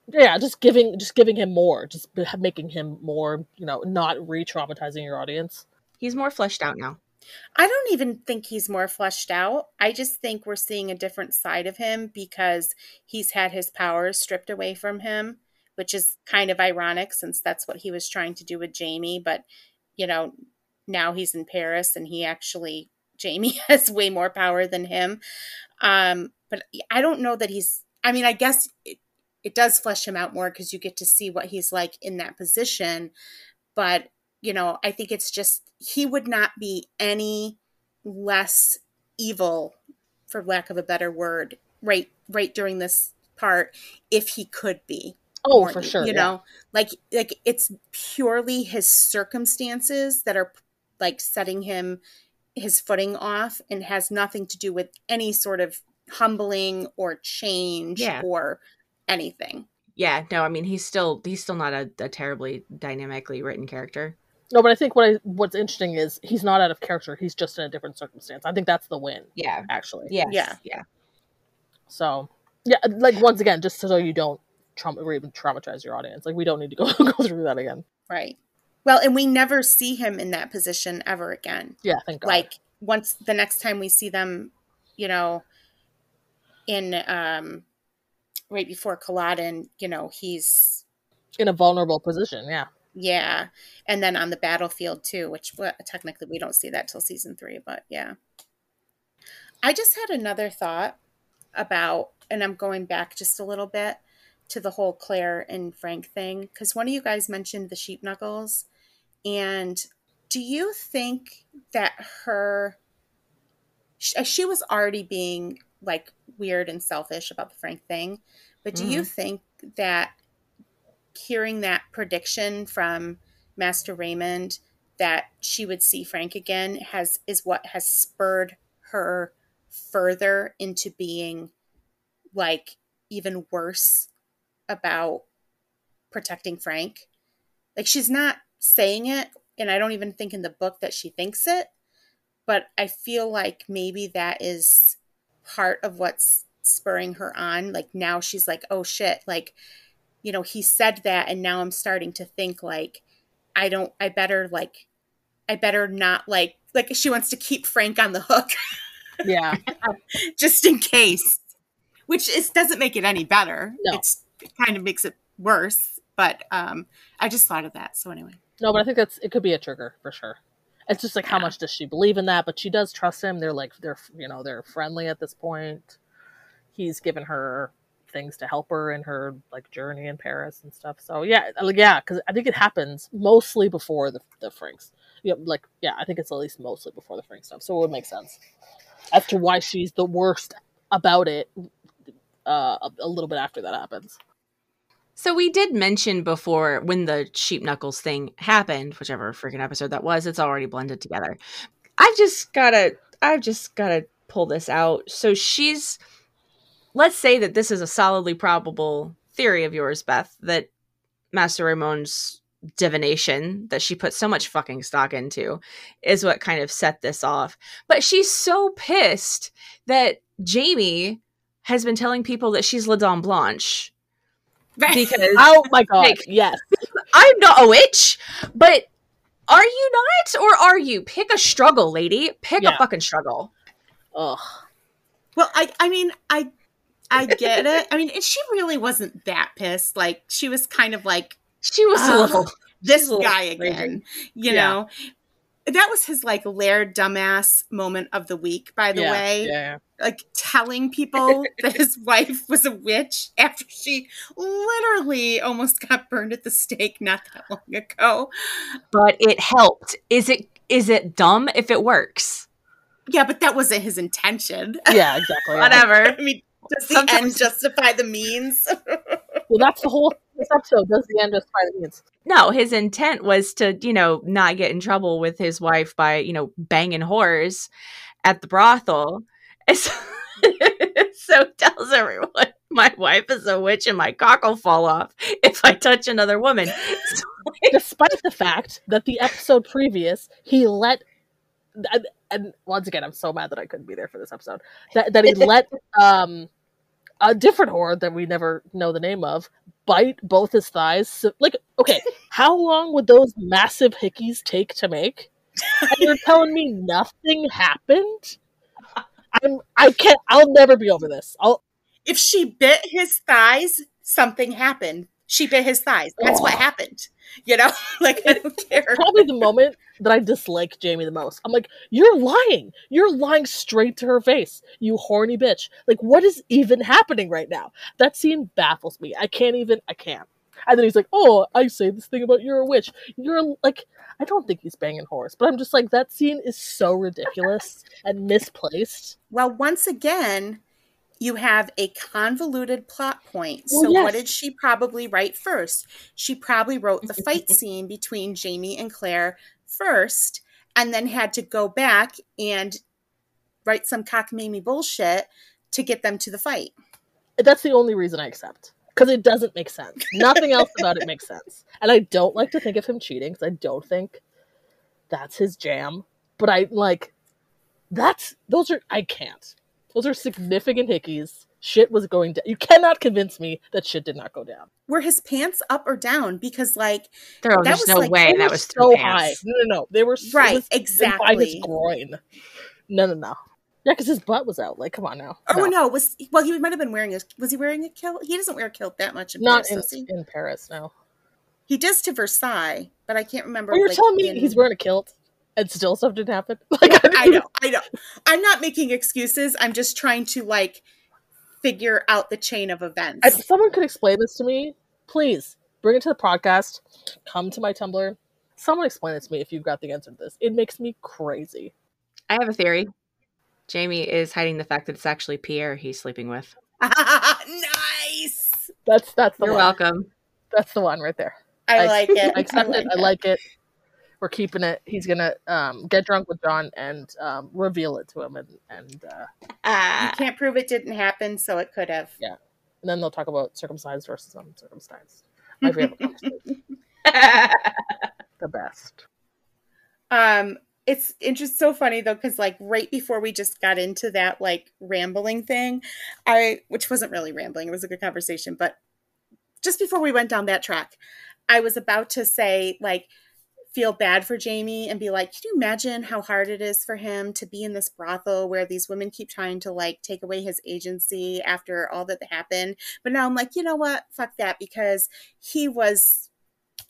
yeah just giving just giving him more just making him more you know not re-traumatizing your audience He's more fleshed out now. I don't even think he's more fleshed out. I just think we're seeing a different side of him because he's had his powers stripped away from him, which is kind of ironic since that's what he was trying to do with Jamie. But, you know, now he's in Paris and he actually, Jamie has way more power than him. Um, but I don't know that he's, I mean, I guess it, it does flesh him out more because you get to see what he's like in that position. But you know, I think it's just he would not be any less evil, for lack of a better word, right right during this part if he could be. oh for sure You yeah. know, like like it's purely his circumstances that are like setting him his footing off and has nothing to do with any sort of humbling or change Yeah. or anything. Yeah, no, I mean he's still he's still not a, a terribly dynamically written character. No but i think what I, what's interesting is he's not out of character. He's just in a different circumstance. I think that's the win Yeah, actually. Yes, Yeah. yeah, so yeah like once again just so you don't trauma or even traumatize your audience. Like we don't need to go go through that again. Right. Well, and we never see him in that position ever again. yeah thank god. Like once the next time we see them you know in um right before Culloden, you know he's in a vulnerable position yeah yeah. And then on the battlefield too which well, technically we don't see that till season three but yeah. I just had another thought about and i'm going back just a little bit to the whole claire and frank thing because one of you guys mentioned the sheep knuckles. And do you think that her sh- uh, she was already being like weird and selfish about the frank thing but do you mm-hmm. think that hearing that prediction from Master Raymond that she would see Frank again has is what has spurred her further into being like even worse about protecting Frank. Like she's not saying it and I don't even think in the book that she thinks it, but I feel like maybe that is part of what's spurring her on. Like now she's like, "Oh shit, like you know, he said that and now I'm starting to think like I don't I better like I better not like like she wants to keep Frank on the hook yeah just in case. Which is doesn't make it any better. No. It's it kind of makes it worse, but um I just thought of that. So anyway. No, but I think that's it could be a trigger for sure. It's just like how much does she believe in that? But she does trust him. They're like they're you know they're friendly at this point. He's given her things to help her in her like journey in Paris and stuff. So yeah, like, yeah, because I think it happens mostly before the the Franks. Yeah, like yeah, I think it's at least mostly before the Frank stuff. So it would make sense as to why she's the worst about it. Uh, a, a little bit after that happens. So we did mention before when the sheep knuckles thing happened, whichever freaking episode that was, it's already blended together. I've just gotta I've just gotta pull this out. So she's let's say that this is a solidly probable theory of yours, Beth, that Master Raymond's divination that she put so much fucking stock into is what kind of set this off. But she's so pissed that Jamie has been telling people that she's La Dame Blanche. Because Oh my god! Like- yes, I'm not a witch, but are you not? Or are you? Pick a struggle, lady. Pick a fucking struggle. ugh. Well, I I mean, I I get it. I mean, and she really wasn't that pissed. Like she was kind of like She was a Oh. little this a guy again. You Yeah. know. That was his like laird dumbass moment of the week, by the yeah, way. yeah, Like telling people that his wife was a witch after she literally almost got burned at the stake not that long ago. but it helped. Is it is it dumb if it works? Yeah, but that wasn't his intention. yeah, yeah, exactly. Whatever. I mean, does the Sometimes- end justify the means? Well, that's the whole this episode. Does the end justify the means? No, his intent was to, you know, not get in trouble with his wife by, you know, banging whores at the brothel. So, so tells everyone my wife is a witch and my cock will fall off if I touch another woman. So, Despite the fact that the episode previous he let, and, and once again, I'm so mad that I couldn't be there for this episode. That that he let um a different whore that we never know the name of bite both his thighs. So, like, okay, how long would those massive hickeys take to make? And you're telling me nothing happened? I'm I can't. I'll never be over this. I'll if she bit his thighs, something happened. She bit his thighs. That's what Oh. happened. You know, like I don't care. probably the moment that I dislike Jamie the most. I'm like, you're lying. You're lying straight to her face, you horny bitch. Like, what is even happening right now? That scene baffles me. I can't even. I can't. And then he's like, "Oh, I say this thing about you're a witch. You're a, like." I don't think he's banging horse, but I'm just like that scene is so ridiculous and misplaced. Well, once again, you have a convoluted plot point. Well, so, yes. what did she probably write first? She probably wrote the fight scene between Jamie and Claire first, and then had to go back and write some cockamamie bullshit to get them to the fight. That's the only reason I accept because it doesn't make sense. Nothing else about it makes sense, and I don't like to think of him cheating because I don't think that's his jam. But I like that's those are I can't. Those are significant hickeys. Shit was going down. You cannot convince me that shit did not go down. Were his pants up or down? Because, like, there was That was no like- way that was so high. No, no, no. They were so, Right, it was by his exactly. groin. No, no, no. Yeah, because his butt was out. Like, come on now. oh no, was well, he might have been wearing a. Was he wearing a kilt? He doesn't wear a kilt that much in not Paris, in, he? in Paris. No. He does to Versailles, but I can't remember. Oh, you're like, telling me in- he's wearing a kilt and still stuff didn't happen? Like, I know, I know. I'm not making excuses. I'm just trying to like figure out the chain of events. If someone could explain this to me, please bring it to the podcast. Come to my Tumblr. Someone explain it to me if you've got the answer to this. It makes me crazy. I have a theory. Jamie is hiding the fact that it's actually Pierre he's sleeping with. nice. That's that's the You're one. welcome. That's the one right there. I, like it. I accept it. I like it. We're keeping it. He's gonna um, get drunk with John and um, reveal it to him, and and, uh, You Ah. can't prove it didn't happen, so it could have. Yeah, and then they'll talk about circumcised versus uncircumcised. My favorite. The best. Um, it's it's just so funny though, because like right before we just got into that like rambling thing, I which wasn't really rambling, it was a good conversation, but just before we went down that track, I was about to say like feel bad for Jamie and be like, can you imagine how hard it is for him to be in this brothel where these women keep trying to like take away his agency after all that happened? But now I'm like, you know what? Fuck that because he was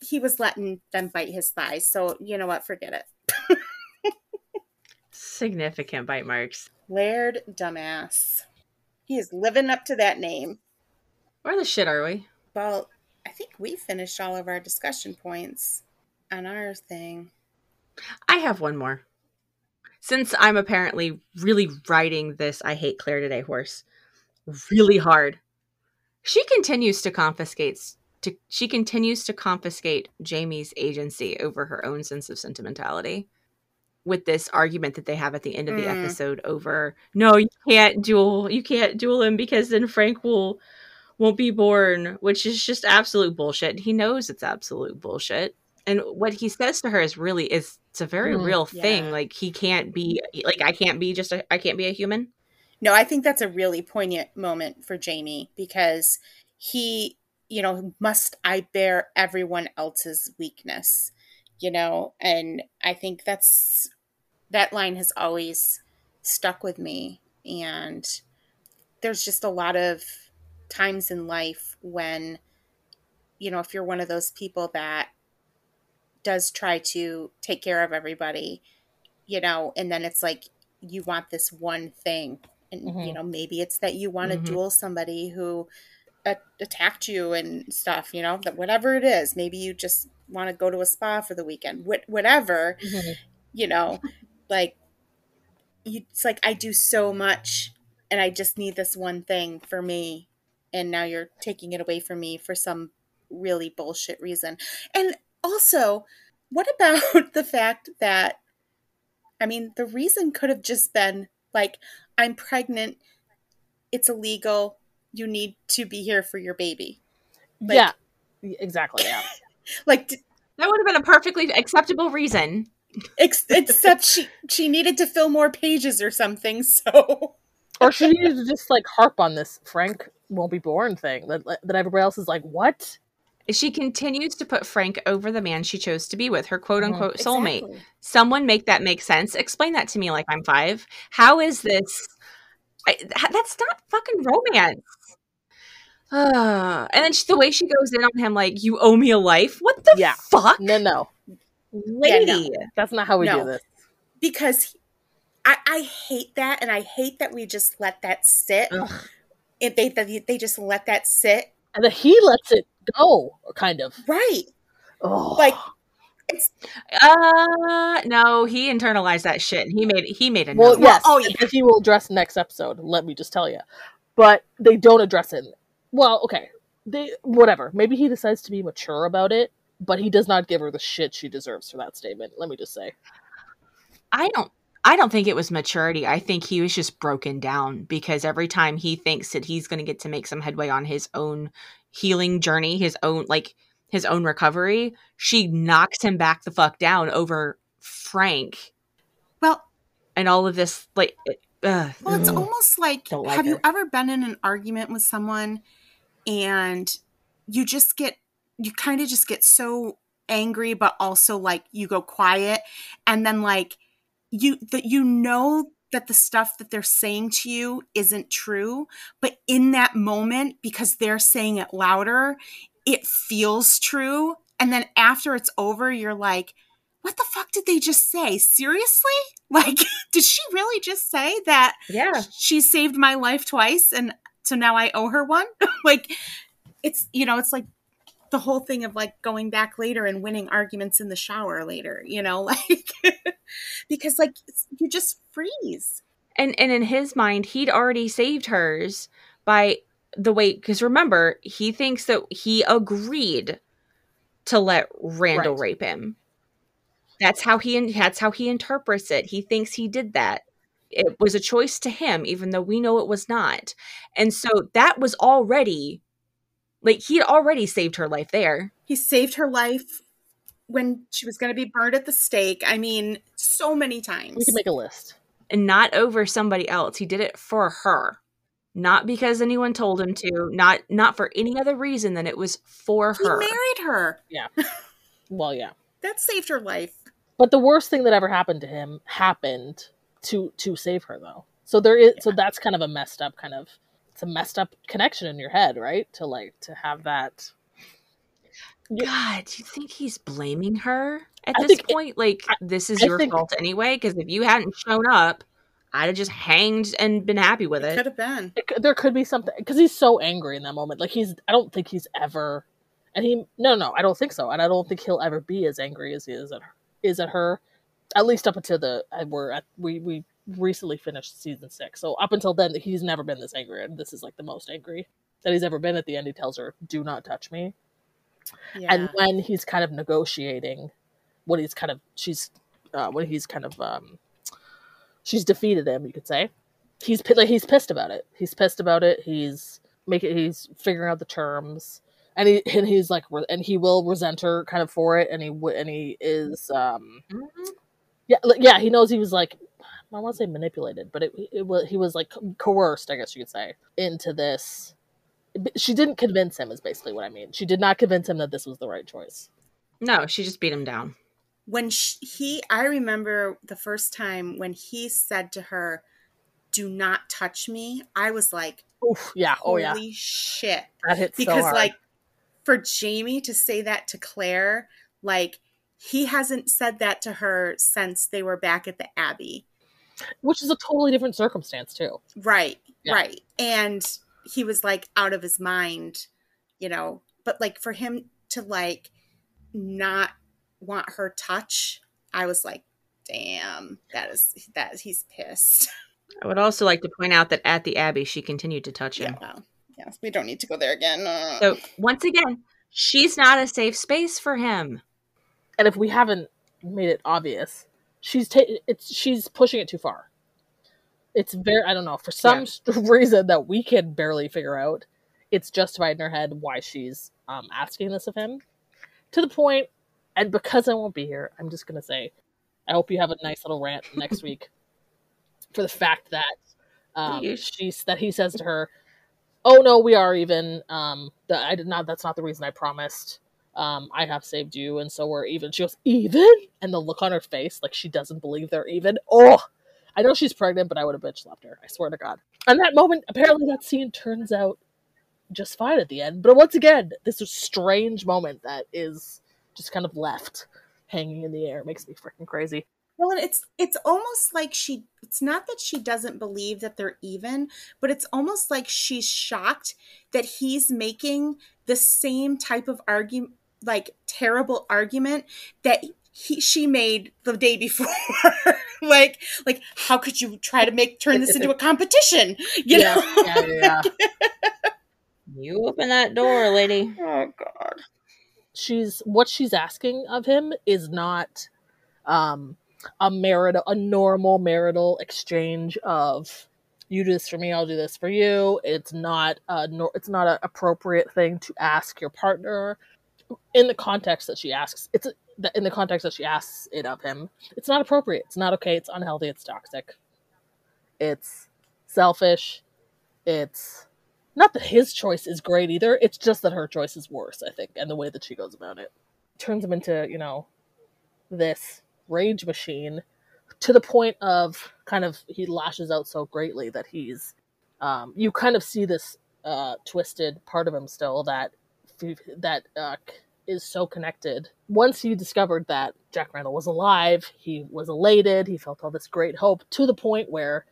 he was letting them bite his thighs. So you know what? Forget it. Significant bite marks. Laird dumbass. He is living up to that name. Where the shit are we? Well, I think we finished all of our discussion points on our thing. I have one more. Since I'm apparently really riding this I hate Claire today horse really hard, she continues to confiscate to she continues to confiscate Jamie's agency over her own sense of sentimentality. with this argument that they have at the end of the Mm. episode over no you can't duel you can't duel him because then frank will won't be born which is just absolute bullshit he knows it's absolute bullshit and what he says to her is really is it's a very Mm, real thing yeah. like he can't be like i can't be just a i can't be a human No, I think that's a really poignant moment for Jamie because he, you know, must I bear everyone else's weakness, you know, and I think that's that line has always stuck with me. And there's just a lot of times in life when, you know, if you're one of those people that does try to take care of everybody, you know, and then it's like you want this one thing and Mhm. you know maybe it's that you want to Mhm. duel somebody who a- attacked you and stuff you know that whatever it is maybe you just want to go to a spa for the weekend Wh- whatever you know like you, it's like i do so much and i just need this one thing for me and now you're taking it away from me for some really bullshit reason and also what about the fact that i mean the reason could have just been like i'm pregnant it's illegal you need to be here for your baby Like- yeah, exactly. Yeah, like d- that would have been a perfectly acceptable reason ex- except she she needed to fill more pages or something so or she needed to just like harp on this Frank won't be born thing that that everybody else is like, what? She continues to put frank over the man she chose to be with her quote Mhm. unquote soulmate Exactly. someone make that make sense explain that to me like i'm five how is this I, that's not fucking romance uh, and then she, the way she goes in on him like you owe me a life what the Yeah. fuck No, no, lady that's not how we No. do this. because I, I hate that and i hate that we just let that sit Ugh. if they that they just let that sit And then he lets it go, kind of. right Oh, like it's uh no he internalized that shit and he made he made a well, note. yes. oh, yeah. that he will address next episode. Let me just tell you, but they don't address it. Well, okay, they whatever. Maybe he decides to be mature about it, but he does not give her the shit she deserves for that statement. Let me just say. I don't I don't think it was maturity. I think he was just broken down because every time he thinks that he's going to get to make some headway on his own healing journey, his own like his own recovery, she knocks him back the fuck down over Frank. Well and all of this like uh, well it's almost like like have you ever been in an argument with someone and you just get you kind of just get so angry but also like you go quiet and then like you that you know that the stuff that they're saying to you isn't true but in that moment because they're saying it louder it feels true and then after it's over you're like what the fuck did they just say seriously like did she really just say that yeah. she saved my life twice and so now I owe her one. like it's you know, it's like the whole thing of like going back later and winning arguments in the shower later, you know, like because like you just freeze. And and in his mind, he'd already saved hers by the way cuz remember, he thinks that he agreed to let Randall Right. rape him. That's how he that's how he interprets it. He thinks he did that. It was a choice to him even though we know it was not. And so that was already like he'd already saved her life there. He saved her life when she was going to be burned at the stake. I mean, so many times. We can make a list. and not over somebody else. He did it for her. Not because anyone told him to, not not for any other reason than it was for he her. He married her. Yeah. Well, yeah. That saved her life. But the worst thing that ever happened to him happened to to save her though. So there is so that's kind of a messed up kind of it's a messed up connection in your head, right? To like to have that God, do you think he's blaming her at I this think it- point? like I- this is I your think- fault anyway? Because if you hadn't shown up, I'd have just hanged and been happy with It it. could have been. it, there could be something because he's so angry in that moment. Like he's I don't think he's ever and he no no I don't think so and I don't think he'll ever be as angry as he is at her, is at her at least up until the uh, we're at we we recently finished season six so up until then he's never been this angry and this is like the most angry that he's ever been at the end he tells her do not touch me Yeah. and when he's kind of negotiating what he's kind of she's uh, when he's kind of um, she's defeated him. You could say he's like he's pissed about it. He's pissed about it. He's making he's figuring out the terms, and he and he's like and he will resent her kind of for it, and he and he is um mm-hmm. yeah yeah he knows he was like I want to say manipulated, but it, it was he was like coerced, I guess you could say, into this. She didn't convince him, is basically what I mean. She did not convince him that this was the right choice. No, she just beat him down. When she, he, I remember the first time when he said to her, "Do not touch me." I was like, Oof, yeah, oh yeah, shit, that hits because so like for Jamie to say that to Claire, like he hasn't said that to her since they were back at the Abbey which is a totally different circumstance too. Right, yeah. right. And he was like out of his mind, you know. But like for him to like not want her touch, I was like, damn, that is that he's pissed. I would also like to point out that at the Abbey, she continued to touch him. Yeah, well, yes, we don't need to go there again. Uh. So once again, she's not a safe space for him. And if we haven't made it obvious, she's ta- it's she's pushing it too far. It's very I don't know for some yeah. reason that we can barely figure out. It's justified in her head why she's um, asking this of him, to the point, and because I won't be here, I'm just gonna say, I hope you have a nice little rant next week for the fact that um, she's that he says to her, "Oh no, we are even. Um, that I did not. That's not the reason I promised um, I have saved you, and so we're even. She goes, even? And the look on her face, like she doesn't believe they're even. Oh, I know she's pregnant, but I would have bitch slapped her. I swear to God. And that moment, apparently, that scene turns out just fine at the end. But once again, this is strange moment that is just kind of left hanging in the air It makes me freaking crazy. Well, it's it's almost like she it's not that she doesn't believe that they're even, but it's almost like she's shocked that he's making the same type of argument like terrible argument that he she made the day before. Like like how could you try to make turn this into a competition? You yeah, know? yeah, yeah. you open that door lady. Oh god. She's what she's asking of him is not um a marital a normal marital exchange of you do this for me i'll do this for you. It's not a it's not an appropriate thing to ask your partner in the context that she asks, it's in the context that she asks it of him. It's not appropriate. It's not okay. It's unhealthy. It's toxic. It's selfish. It's not that his choice is great either. It's just that her choice is worse. I think, and the way that she goes about it turns him into you know this rage machine to the point of kind of he lashes out so greatly that he's um, you kind of see this uh, twisted part of him still that that uh, is so connected. Once he discovered that Jack Randall was alive, he was elated. He felt all this great hope to the point where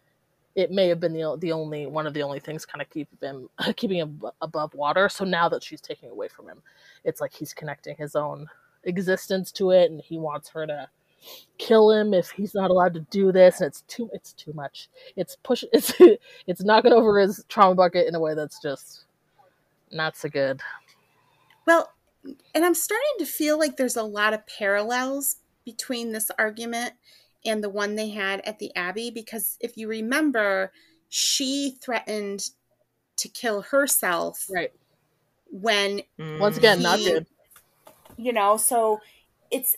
it may have been the the only one of the only things kind of keep him keeping him above water. So now that she's taking away from him, it's like he's connecting his own existence to it, and he wants her to kill him if he's not allowed to do this and it's too it's too much it's push it's it's knocking over his trauma bucket in a way that's just not so good well, and I'm starting to feel like there's a lot of parallels between this argument and the one they had at the Abbey because if you remember, she threatened to kill herself. Right. When mm. once again, he, not good. You know, so it's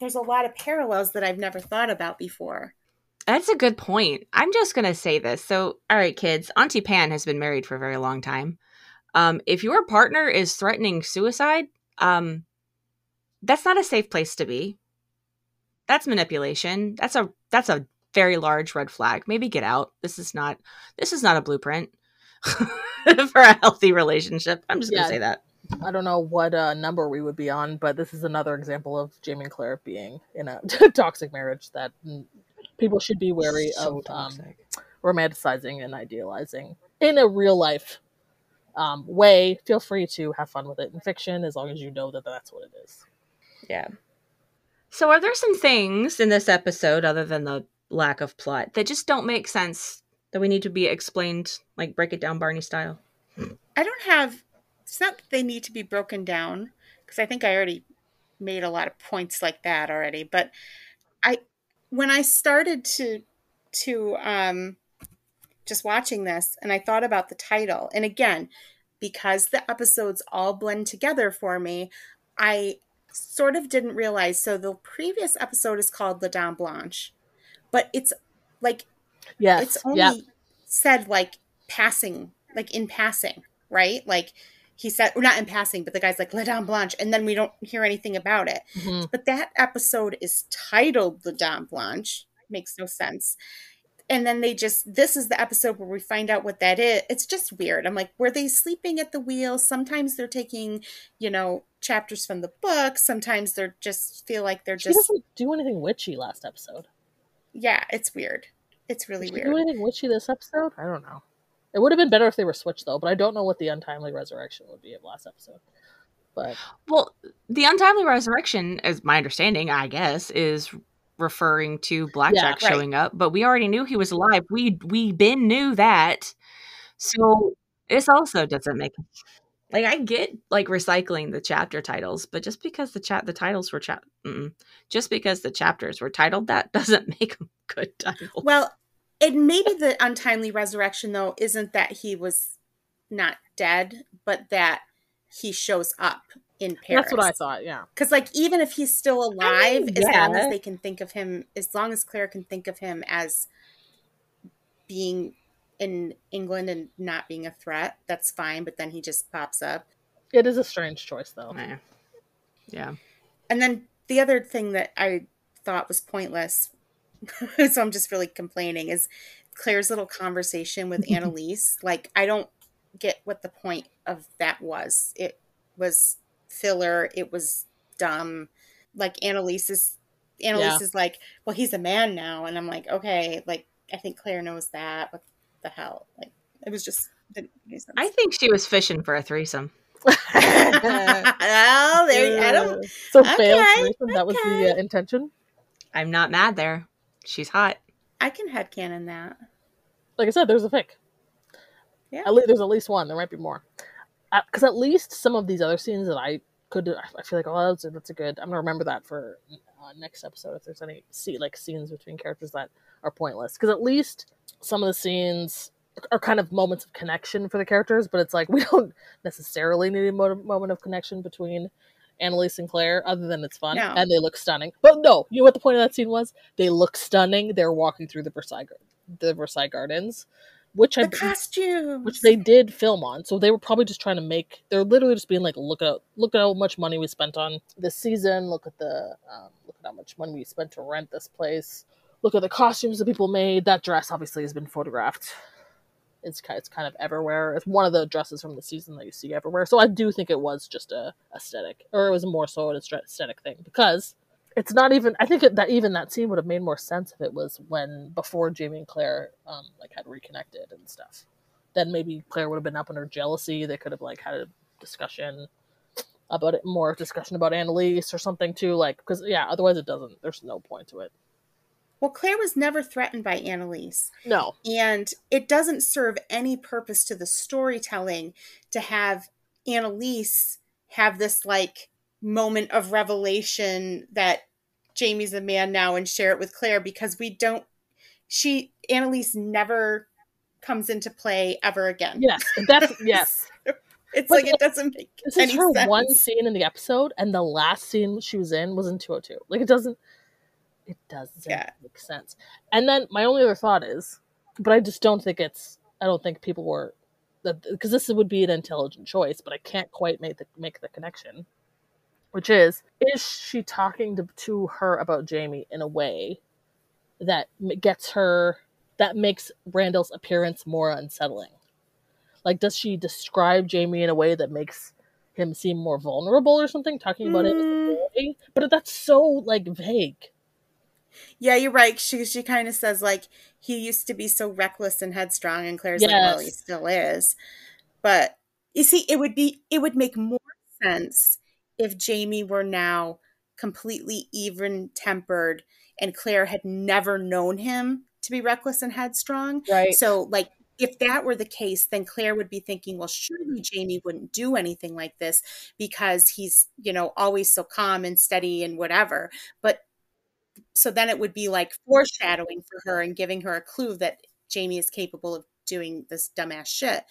there's a lot of parallels that I've never thought about before. That's a good point. I'm just going to say this. So, all right, kids, Auntie Pan has been married for a very long time. Um, if your partner is threatening suicide, um, that's not a safe place to be. That's manipulation. That's a that's a very large red flag. Maybe get out. This is not this is not a blueprint for a healthy relationship. I'm just yeah, gonna say that. I don't know what uh, number we would be on, but this is another example of Jamie and Claire being in a toxic marriage that people should be wary so of um, romanticizing and idealizing in a real life um, way, feel free to have fun with it in fiction as long as you know that that's what it is. Yeah. So, are there some things in this episode, other than the lack of plot, that just don't make sense that we need to be explained, like break it down Barney style? I don't have. It's not that they need to be broken down because I think I already made a lot of points like that already. But I when I started to to um just watching this and I thought about the title. And again, because the episodes all blend together for me, I sort of didn't realize. So the previous episode is called La Dame Blanche, but it's like, yes, it's only yep. said like passing, like in passing, right? Like he said, or not in passing, but the guy's like La Dame Blanche, and then we don't hear anything about it. Mhm. But that episode is titled La Dame Blanche. Makes no sense. And then they just, this is the episode where we find out what that is. It's just weird. I'm like, were they sleeping at the wheel? Sometimes they're taking, you know, chapters from the book. Sometimes they're just feel like they're She just, doesn't do anything witchy last episode. yeah, it's weird. It's really Did she weird. do anything witchy this episode? I don't know. It would have been better if they were switched though, but I don't know what the untimely resurrection would be of last episode. But Well, the untimely resurrection, as my understanding, I guess, is referring to Blackjack right. showing up. But we already knew he was alive. We we been knew that. So this also doesn't make like I get like recycling the chapter titles, but just because the chat the titles were mm-mm. just because the chapters were titled that doesn't make them good titles. Well, it maybe the untimely resurrection though isn't that he was not dead, but that he shows up in Paris. that's what I thought. Yeah, Because like even if he's still alive, mean, as long as they can think of him, as long as Claire can think of him as being in England and not being a threat, that's fine. But then he just pops up. it is a strange choice though. Eh. Yeah. And then the other thing that I thought was pointless, so I'm just really complaining, is Claire's little conversation with Annalise. like, I don't get what the point of that was. It was filler. It was dumb. Like Annalise is, Annalise Yeah. is like, well, he's a man now, and I'm like, okay, like I think Claire knows that. What the hell? Like, it was just didn't make sense. I think she was fishing for a threesome. well, there. I don't. So Okay, failed threesome, That was the uh, intention. I'm not mad there. She's hot. I can headcanon that. Like I said, there's a fic. Yeah. At least there's at least one. There might be more. Because at least some of these other scenes that I could, I feel like, oh, that's a, that's a good. I'm gonna remember that for uh, next episode if there's any see like scenes between characters that are pointless. Because at least some of the scenes are kind of moments of connection for the characters, but it's like we don't necessarily need a mo- moment of connection between Annalise and Claire, other than it's fun No. and they look stunning. But no, you know what the point of that scene was? They look stunning. They're walking through the Versailles, the Versailles Gardens, which I The costumes. which they did film on. So they were probably just trying to make. They're literally just being like, look at look at how much money we spent on this season. Look at the um, look at how much money we spent to rent this place. Look at the costumes that people made. That dress obviously has been photographed. It's kind it's kind of everywhere. It's one of the dresses from the season that you see everywhere. So I do think it was just a aesthetic, or it was more so an aesthetic thing because it's not even. I think it, that even that scene would have made more sense if it was when before Jamie and Claire um, like had reconnected and stuff then maybe Claire would have been up in her jealousy. They could have like had a discussion about it, more discussion about Annalise or something too. Like, because yeah, otherwise it doesn't. There's no point to it. Well, Claire was never threatened by Annalise. No, And it doesn't serve any purpose to the storytelling to have Annalise have this like moment of revelation that Jamie's a man now and share it with Claire because we don't she Annalise never comes into play ever again. yes, that's yes. It's But like it doesn't make This any is her sense. one scene in the episode, and the last scene she was in was in 202. Like, it doesn't, it doesn't Yeah. make sense. And then my only other thought is, but I just don't think it's, I don't think people were, because this would be an intelligent choice, but I can't quite make the make the connection. Which is, is she talking to, to her about Jamie in a way that gets her, that makes Randall's appearance more unsettling? Like, does she describe Jamie in a way that makes him seem more vulnerable or something? Talking about it Mm. boy, but that's so like vague. Yeah, you're right. She she kind of says like he used to be so reckless and headstrong, and Claire's like, well, he still is. But you see, it would be it would make more sense if Jamie were now completely even tempered, and Claire had never known him to be reckless and headstrong. Right. So, like, if that were the case, then Claire would be thinking, well, surely Jamie wouldn't do anything like this because he's, you know, always so calm and steady and whatever. But so then it would be like foreshadowing for her and giving her a clue that Jamie is capable of doing this dumbass shit.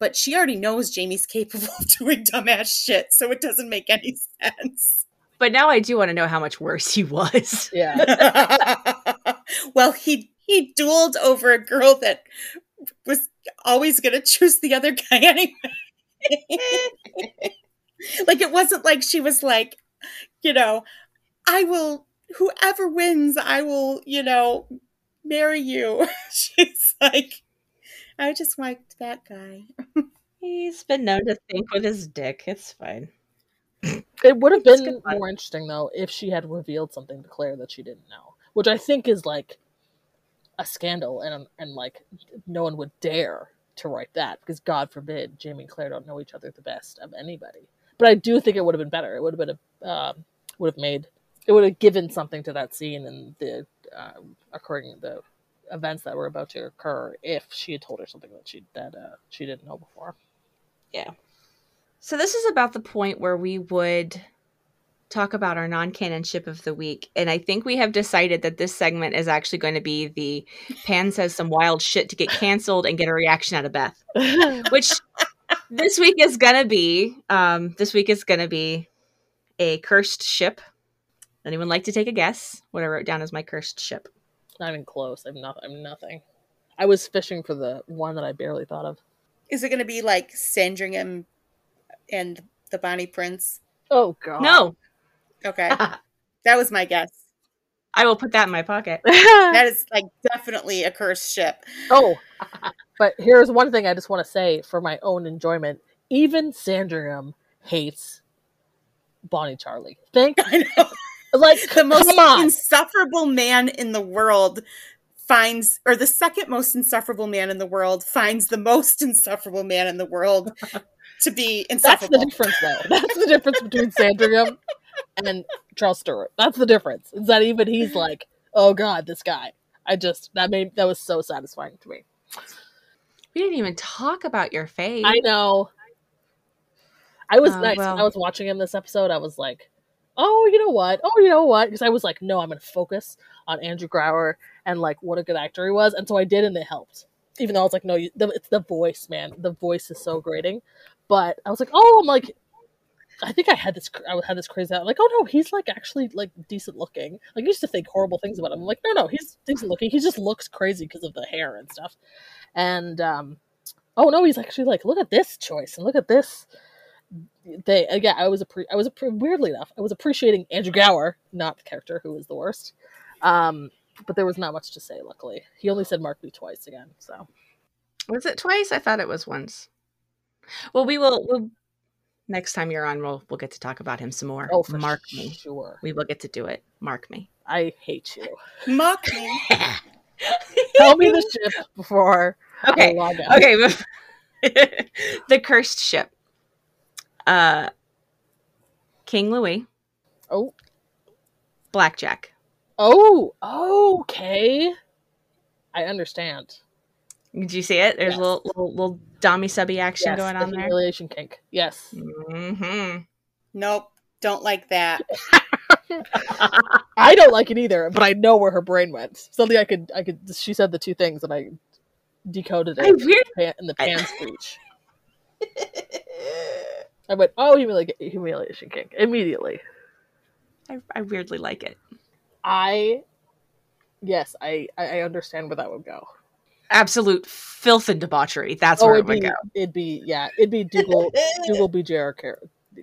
But she already knows Jamie's capable of doing dumbass shit, so it doesn't make any sense. But now I do want to know how much worse he was. Yeah. well, he he dueled over a girl that was always going to choose the other guy anyway. like it wasn't like she was like, you know, I will whoever wins, I will, you know, marry you. She's like, I just liked that guy. He's been known to think with his dick. It's fine. It would have been good fun. more interesting though if she had revealed something to Claire that she didn't know, which I think is like a scandal, and and like no one would dare to write that because God forbid Jamie and Claire don't know each other the best of anybody. But I do think it would have been better. It would have been a um, would have made it would have given something to that scene and the uh, occurring the events that were about to occur if she had told her something that she that uh, she didn't know before. Yeah. So this is about the point where we would talk about our non-canon ship of the week, and I think we have decided that this segment is actually going to be the Pan says some wild shit to get canceled and get a reaction out of Beth, which this week is gonna be. Um, this week is gonna be a cursed ship. Anyone like to take a guess? What I wrote down as my cursed ship. Not even close. I'm not. I'm nothing. I was fishing for the one that I barely thought of. Is it going to be like Sandringham and the Bonnie Prince? Oh god. No, Okay, that was my guess. I will put that in my pocket. That is like definitely a cursed ship. oh, but here's one thing I just want to say for my own enjoyment. Even Sandringham hates Bonnie Charlie. Think I know. Like The most insufferable man in the world finds, or the second most insufferable man in the world finds the most insufferable man in the world to be That's the insufferable. difference, though. That's the difference between Sandringham and Charles Stuart. That's the difference. Is that even he's like, oh god, this guy. I just that made that was so satisfying to me. We didn't even talk about your face. I know. I was Oh, nice. well. When I was watching him this episode. I was like, "Oh, you know what? Oh, you know what?" Because I was like, "No, I'm going to focus on Andrew Gower and like what a good actor he was," and so I did, and it helped. Even though I was like, "No, you, the, it's the voice, man. The voice is so grating." But I was like, "Oh, I'm like." I think I had this. I had this crazy out. Like, oh no, he's like actually like decent looking. Like, I used to think horrible things about him. I'm like, no, no, he's decent looking. He just looks crazy because of the hair and stuff. And um, oh no, he's actually like, look at this choice and look at this. They again, I was appre- I was appre- weirdly enough, I was appreciating Andrew Gower, not the character who was the worst. Um, but there was not much to say. Luckily, he only said "mark me" twice again. So Was it twice? I thought it was once. Well, we will. We'll, next time you're on, we'll we'll get to talk about him some more. oh, for mark me. sure. We will get to do it. Mark me. I hate you. mark me. Tell me the ship before okay. I log out. Okay. the cursed ship. Uh, King Louis, Oh, Blackjack. oh, okay. I understand. Did you see it? There's Yes. a little little, little dommy subby action Yes, going the on there. humiliation kink. Yes. hmm Nope, don't like that. I don't like it either, but I know where her brain went. Something I could, I could. She said the two things, and I decoded it I weird. pan- in the I- pan speech. I went, "Oh, humili- humiliation kink!" Immediately. I, I weirdly like it. I, yes, I, I I understand where that would go. Absolute filth and debauchery. That's oh, where it it'd be, go. it'd be, yeah, it'd be Dougal, Dougal BJR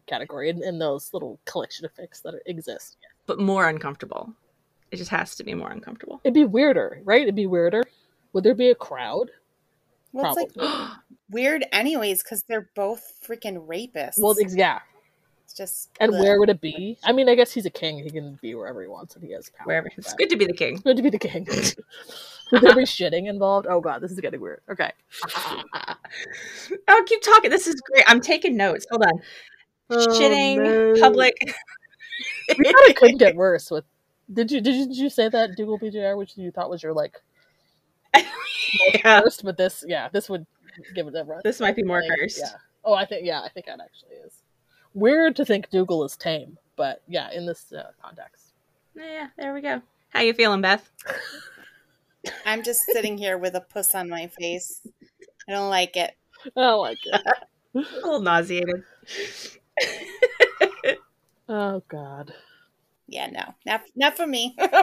category in, in those little collection of fics that exist. But more uncomfortable. It just has to be more uncomfortable. It'd be weirder, right? It'd be weirder. Would there be a crowd? Well, it's Probably. like weird, anyways, because they're both freaking rapists. Well, ex- yeah. it's just And bleh. where would it be? I mean, I guess he's a king. He can be wherever he wants, and he has power. Wherever. It's good to be the king. Good to be the king. Would there be shitting involved? Oh god, this is getting weird. Okay. oh, keep talking. This is great. I'm taking notes. Hold on. Oh, shitting, Oh, no. public. We thought it couldn't get worse. With did you did you, did you say that Dougal BJR, which you thought was your like yeah, first? But this, yeah, this would give it a run. this might be more Like, cursed. Yeah. Oh, I think yeah, I think that actually is weird to think Dougal is tame, but yeah, in this uh, context, Yeah, there we go. How you feeling, Beth? I'm just sitting here with a puss on my face. I don't like it. I don't like it. A little nauseated. Oh God. Yeah, no, not not for me. I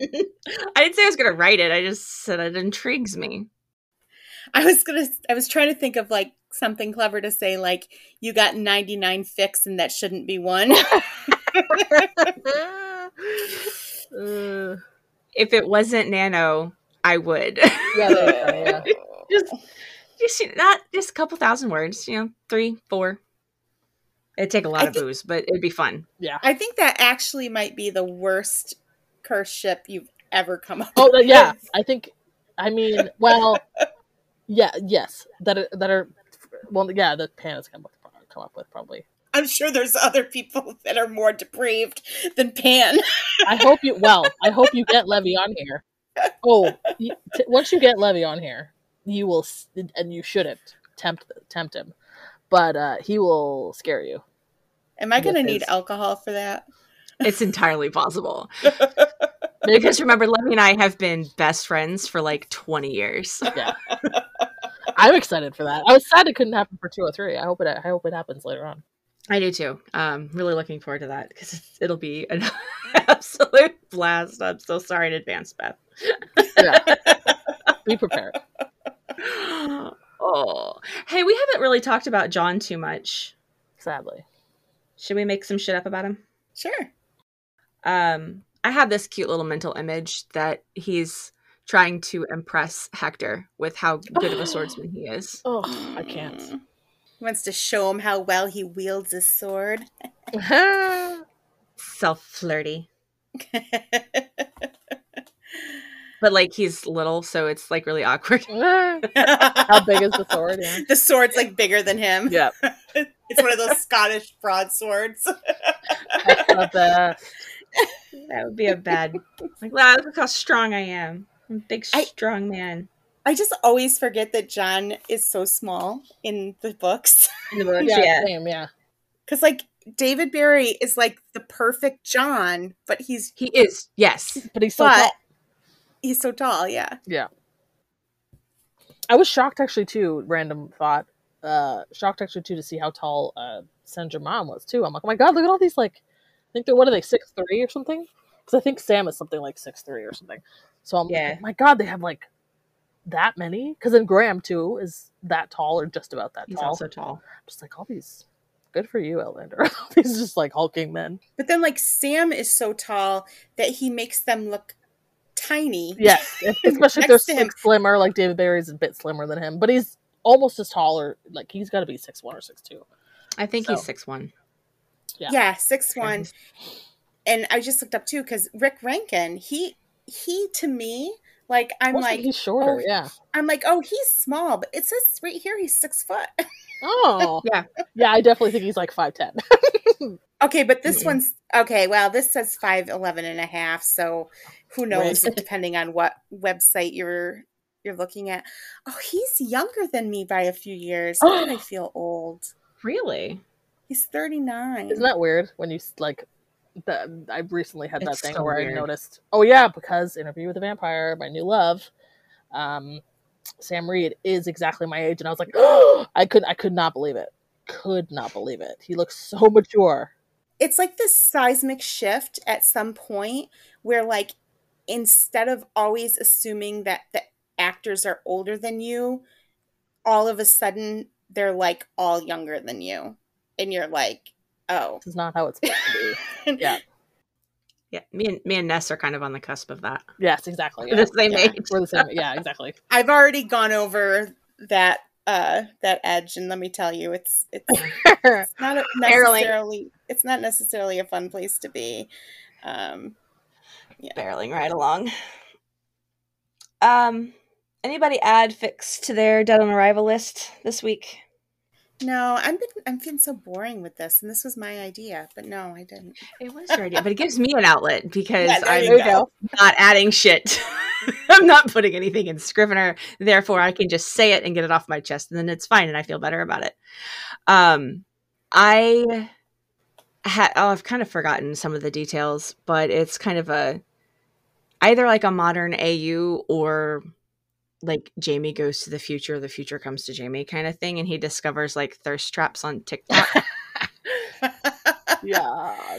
didn't say I was going to write it. I just said it intrigues me. I was gonna. I was trying to think of like something clever to say, like you got 99 fics and that shouldn't be one. Uh, If it wasn't Nano, I would. yeah, there you go, yeah. just, just you know, not just a couple thousand words. You know, three, four. It'd take a lot I of think- booze, but it'd be fun. yeah. I think that actually might be the worst curse ship you've ever come up Oh with. yeah. I think. I mean, well, yeah, yes. That are that are. Well, yeah. The Pana's come up come up with probably. I'm sure there's other people that are more depraved than Pan. I hope you. Well, I hope you get Levy on here. Oh, you, t- once you get Levy on here, you will, and you shouldn't tempt tempt him, but uh, he will scare you. Am I going to need alcohol for that? It's entirely possible. Because remember, Levy and I have been best friends for like 20 years. Yeah. I'm excited for that. I was sad it couldn't happen for two or three. I hope it. I hope it happens later on. I do too. Um, really looking forward to that because it'll be an absolute blast. I'm so sorry in advance, Beth. Yeah. Be prepared. oh, hey, we haven't really talked about John too much. Sadly. Should we make some shit up about him? Sure. Um, I have this cute little mental image that he's trying to impress Hector with how good of a swordsman he is. Oh, I can't. Mm. He wants to show him how well he wields his sword. Self flirty, but like he's little, so it's like really awkward. How How big is the sword? Yeah. The sword's like bigger than him. Yeah. It's one of those Scottish broadswords. That's not the That would be a bad. Like, wow, look how strong I am. I'm a big, I- strong man. I just always forget that John is so small in the books. In the books, yeah, yeah. yeah. Because, like, David Berry is like the perfect John, but he's He is, yes. But he's so but tall. he's so tall. Yeah. Yeah. I was shocked actually too, random thought. Uh shocked actually too to see how tall uh Saint Germain was too. I'm like, oh my god, look at all these like I think they're what are they, six three or something? Because I think Sam is something like six three or something. So I'm Yeah. like, my god, they have like that many? Because then Graham too is that tall or just about that He's tall. also tall. just like all these good for you, Outlander. All these just like hulking men. But then, like, Sam is so tall that he makes them look tiny. Yeah, especially if they're Next to him. like slimmer. Like David Berry's a bit slimmer than him, but he's almost as tall or like he's got to be six one or six two. I think So. he's six one. Yeah. Yeah, six one. And I just looked up too because Rik Rankin, he he to me, like I'm like he's shorter. oh, yeah. I'm like, oh, he's small, but it says right here he's six foot. Oh, Yeah. yeah. I definitely think he's like five ten. okay, but this one's okay. Well, this says five eleven and a half, so who knows? Right. Depending on what website you're you're looking at. Oh, he's younger than me by a few years. Why did I feel old? Really? He's thirty nine. Isn't that weird when you like? That I recently had that It's thing so where I noticed. Oh yeah, because Interview with the Vampire, my new love, um, Sam Reid is exactly my age, and I was like, I could I could not believe it. Could not believe it. He looks so mature. it's like this seismic shift at some point where like instead of always assuming that the actors are older than you all of a sudden they're like all younger than you and you're like oh This is not how it's supposed to be. Yeah. Yeah. Me and me and Ness are kind of on the cusp of that. Yes, exactly. We're Yeah. the same Yeah, age. We're the same. Yeah, exactly. i've already gone over that uh that edge and let me tell you it's it's, it's not a Barely. necessarily it's not necessarily a fun place to be um yeah. Barreling right along. Um, anybody add fics to their dead on arrival list this week? No i'm been i'm feeling so boring with this and this was my idea but no i didn't It was your idea, but it gives me an outlet because Yeah, I'm you There you go. not adding shit. I'm not putting anything in Scrivener. Therefore, I can just say it and get it off my chest, and then it's fine, and I feel better about it. Um, I had oh, I've kind of forgotten some of the details, but it's kind of a either like a modern AU or like Jamie goes to the future, the future comes to Jamie kind of thing, and he discovers like thirst traps on TikTok. yeah.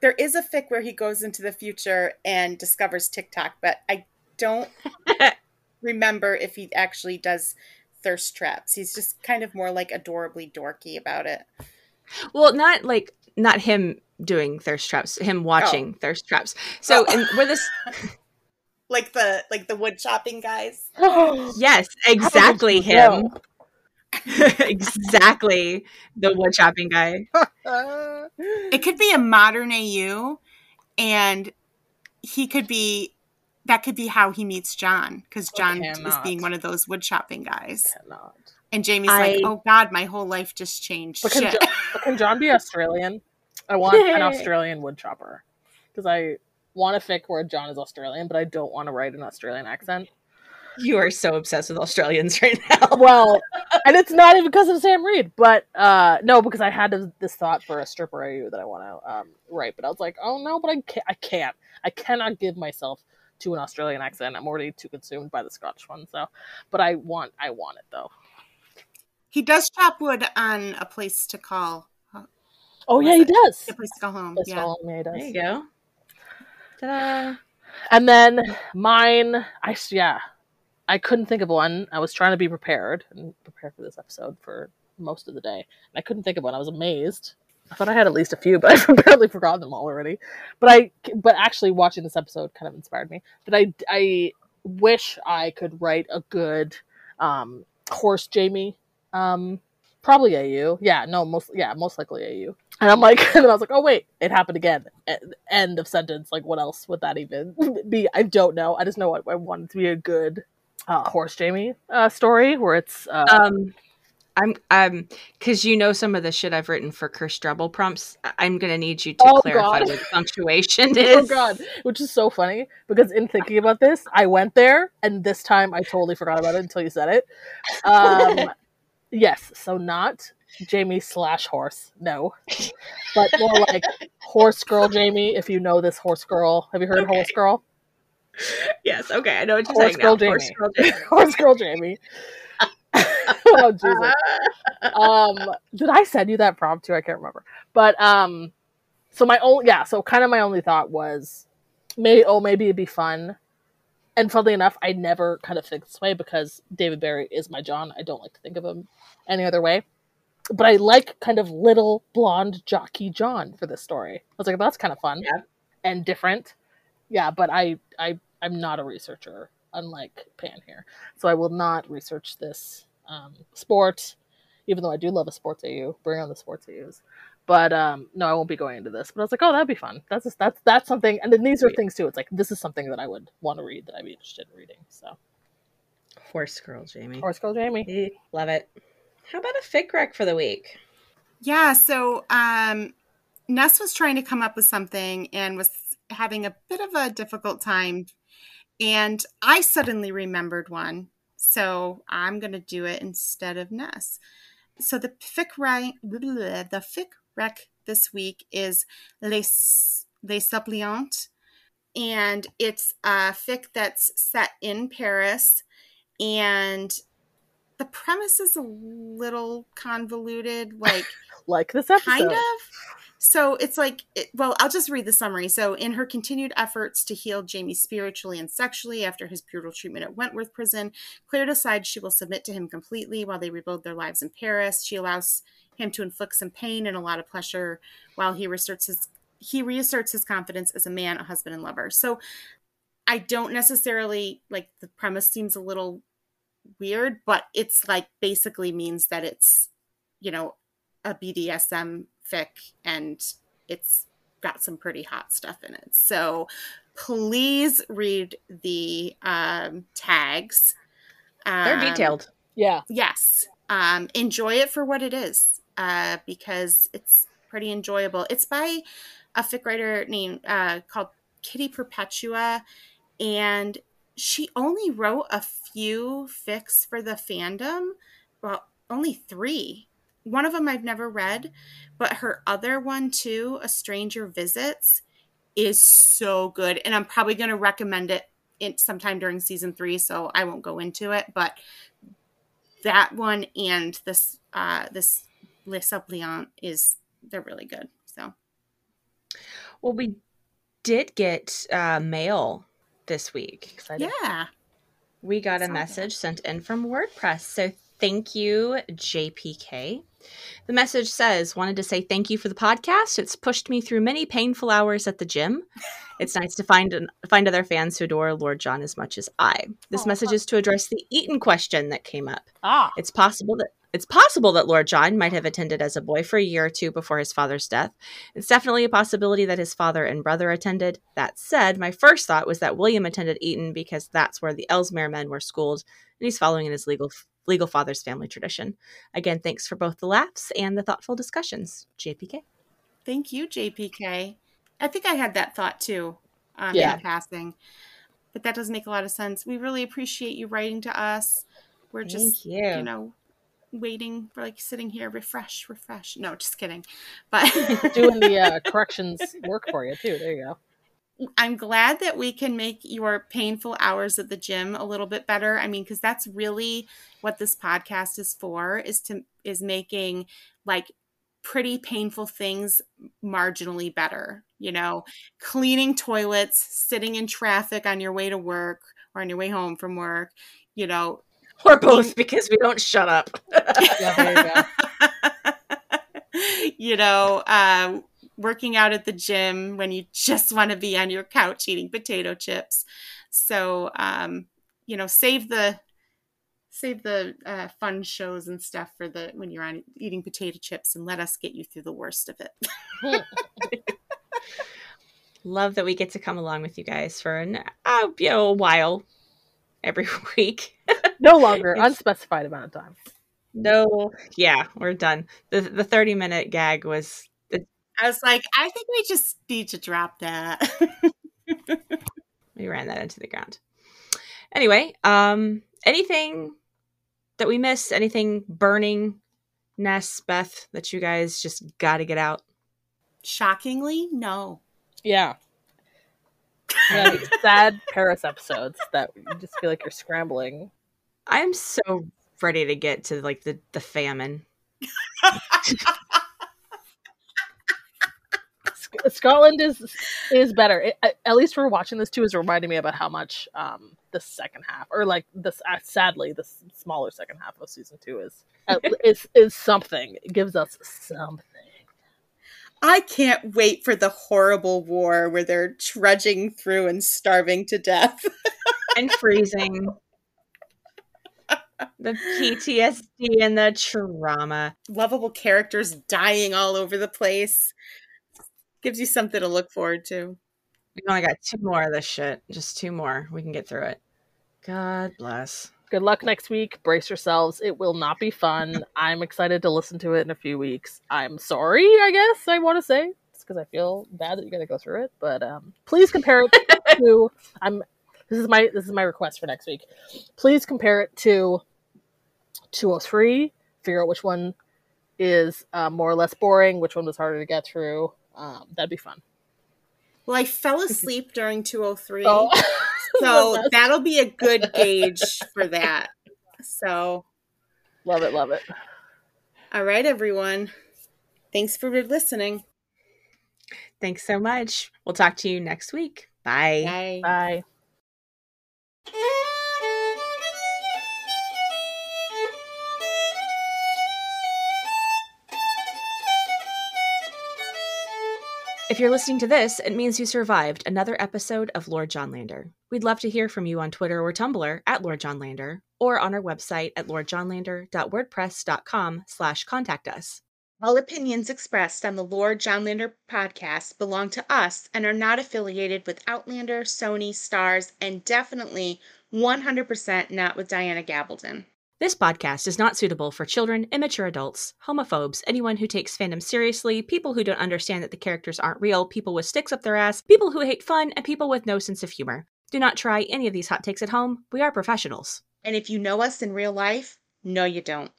There is a fic where he goes into the future and discovers TikTok, but I don't remember if he actually does thirst traps. He's just kind of more like adorably dorky about it. well, not like not him doing thirst traps, him oh. watching thirst traps. So Oh. and where this Like the like the wood chopping guys. yes, exactly him. exactly the wood chopping guy. It could be a modern AU and he could be that could be how he meets John because oh, John is being one of those wood chopping guys. Cannot. And Jamie's I- like, "Oh God, my whole life just changed." But can, Shit. Jo- but can John be Australian? I want an Australian wood chopper because I want a fic where John is Australian, but I don't want to write an Australian accent. You are so obsessed with Australians right now. Well, and it's not even because of Sam Reid, but uh, no, because I had this- this thought for a stripper AU that I want to um, write, but I was like, oh no, but I can't, I can't, I cannot give myself to an Australian accent. I'm already too consumed by the Scotch one, so. But I want, I want it though. he does chop wood on a place to call Oh yeah, he it? does. a place to call home. Let's Yeah. he does. There you go. Ta-da. And then mine, I yeah, I couldn't think of one. I was trying to be prepared and prepare for this episode for most of the day, and I couldn't think of one. I was amazed. I thought I had at least a few, but I've apparently forgotten them all already. But I, but actually, watching this episode kind of inspired me. That I, I wish I could write a good um, horse Jamie. Um, probably AU. Yeah, no, most yeah, most likely AU. And I'm like, and then I was like, oh wait, it happened again. End of sentence. Like, what else would that even be? I don't know. I just know I, I want it to be a good uh, horse Jamie uh, story where it's uh, Um, I'm um because you know some of the shit I've written for Curse Drabble prompts. I'm gonna need you to Oh, clarify God. what punctuation is. oh god, which is so funny because in thinking about this, I went there and this time I totally forgot about it until you said it. Um, yes, so not Jamie slash horse, no, but more like horse girl Jamie. If you know this horse girl, have you heard Okay. horse girl? Yes. Okay. I know what you're Horse saying girl now. Horse Jamie. girl Jamie. horse girl Jamie. oh Jesus. um did i send you that prompt too i can't remember but um so my only yeah so kind of my only thought was may oh maybe it'd be fun and funnily enough i never kind of think this way because david berry is my john i don't like to think of him any other way but i like kind of little blonde jockey john for this story i was like that's kind of fun Yeah. and different yeah but i i i'm not a researcher unlike pan here so i will not research this um, sport even though I do love a sports AU, bring on the sports AUs. But um, no, I won't be going into this. But I was like, oh, that'd be fun. That's just, that's that's something. And then these are things too. It's like this is something that I would want to read that I'd be interested in reading. So, Horse girl Jamie. Horse Girl Jamie. Love it. How about a fic rec for the week? Yeah, so um, Ness was trying to come up with something and was having a bit of a difficult time. And I suddenly remembered one. So I'm going to do it instead of Ness. So the fic rec, the fic rec this week is Les, Les Suppliantes. And it's a fic that's set in Paris. And the premise is a little convoluted. Like, Like this episode. kind of so it's like it, well i'll just read the summary so in her continued efforts to heal jamie spiritually and sexually after his brutal treatment at wentworth prison claire decides she will submit to him completely while they rebuild their lives in paris she allows him to inflict some pain and a lot of pleasure while he reasserts his he reasserts his confidence as a man a husband and lover so i don't necessarily like the premise seems a little weird but it's like basically means that it's you know a BDSM fic and it's got some pretty hot stuff in it. So please read the um, tags. They're Um, detailed. Yeah. Yes. Um, enjoy it for what it is uh, because it's pretty enjoyable. It's by a fic writer named uh, called Kitty Perpetua, and she only wrote a few fics for the fandom. Well, only three. One of them I've never read, but her other one too, A Stranger Visits, is so good. And I'm probably going to recommend it in, sometime during season three, so I won't go into it. But that one and this uh, this Les Suppliants is they're really good. So, well, we did get uh, mail this week. Excited. yeah, We got a message sent in from WordPress. So thank you, JPK. The message says, wanted to say thank you for the podcast. It's pushed me through many painful hours at the gym. It's nice to find an, find other fans who adore Lord John as much as I. This Aw. message is to address the Eton question that came up. Ah, It's possible that it's possible that Lord John might have attended as a boy for a year or two before his father's death. It's definitely a possibility that his father and brother attended. That said, my first thought was that William attended Eton because that's where the Ellesmere men were schooled, and he's following in his legal legal father's family tradition. Again, thanks for both the laughs and the thoughtful discussions. JPK. thank you, JPK. I think I had that thought too, um, Yeah. in passing, but that doesn't make a lot of sense. We really appreciate you writing to us. We're just, Thank you. you know, waiting for like sitting here, refresh, refresh. No, just kidding. But doing the uh, corrections work for you too. There you go. I'm glad that we can make your painful hours at the gym a little bit better. I mean, because that's really what this podcast is for is to is making like pretty painful things marginally better. You know, cleaning toilets, sitting in traffic on your way to work or on your way home from work, you know. Or both because we don't shut up. Yeah, you you know, uh, working out at the gym when you just want to be on your couch eating potato chips. So, um, you know, save the save the uh, fun shows and stuff for the when you're on eating potato chips, and let us get you through the worst of it. Love that we get to come along with you guys for an uh, you know, a while every week. No longer, It's- unspecified amount of time. No, yeah, we're done. The the 30 minute gag was I was like, I think we just need to drop that. we ran that into the ground. Anyway, um anything that we missed, anything burning Ness, Beth, that you guys just gotta get out? Shockingly, no. Yeah. Yeah, sad Paris episodes that you just feel like you're scrambling. I'm so ready to get to like the the famine. Scotland is is better. It, at least for watching this too is reminding me about how much um the second half, or like this, uh, sadly, the smaller second half of season two is uh, is is something. It gives us something. I can't wait for the horrible war where they're trudging through and starving to death. and freezing. The PTSD and the trauma. Lovable characters dying all over the place. Gives you something to look forward to. We only got two more of this shit. Just two more. We can get through it. God bless. Good luck next week. Brace yourselves. It will not be fun. I'm excited to listen to it in a few weeks. I'm sorry, I guess I want to say, Just because I feel bad that you're going to go through it. But um, please compare it to. I'm. This is my this is my request for next week. Please compare it to 203. Figure out which one is uh, more or less boring. Which one was harder to get through. Um, that'd be fun. Well, I fell asleep during 203. Oh. so that'll be a good gauge for that. So, love it, love it. all right, everyone. Thanks for listening. Thanks so much. We'll talk to you next week. Bye. Bye. Bye. If you're listening to this, it means you survived another episode of Lord John Lander. We'd love to hear from you on Twitter or Tumblr at Lord John Lander or on our website at lordjohnlander.wordpress.com slash contact us. All opinions expressed on the Lord John Lander podcast belong to us and are not affiliated with Outlander, Sony, Starz, and definitely 100% not with Diana Gabaldon. This podcast is not suitable for children, immature adults, homophobes, anyone who takes fandom seriously, people who don't understand that the characters aren't real, people with sticks up their ass, people who hate fun, and people with no sense of humor. Do not try any of these hot takes at home. We are professionals. And if you know us in real life, no, you don't.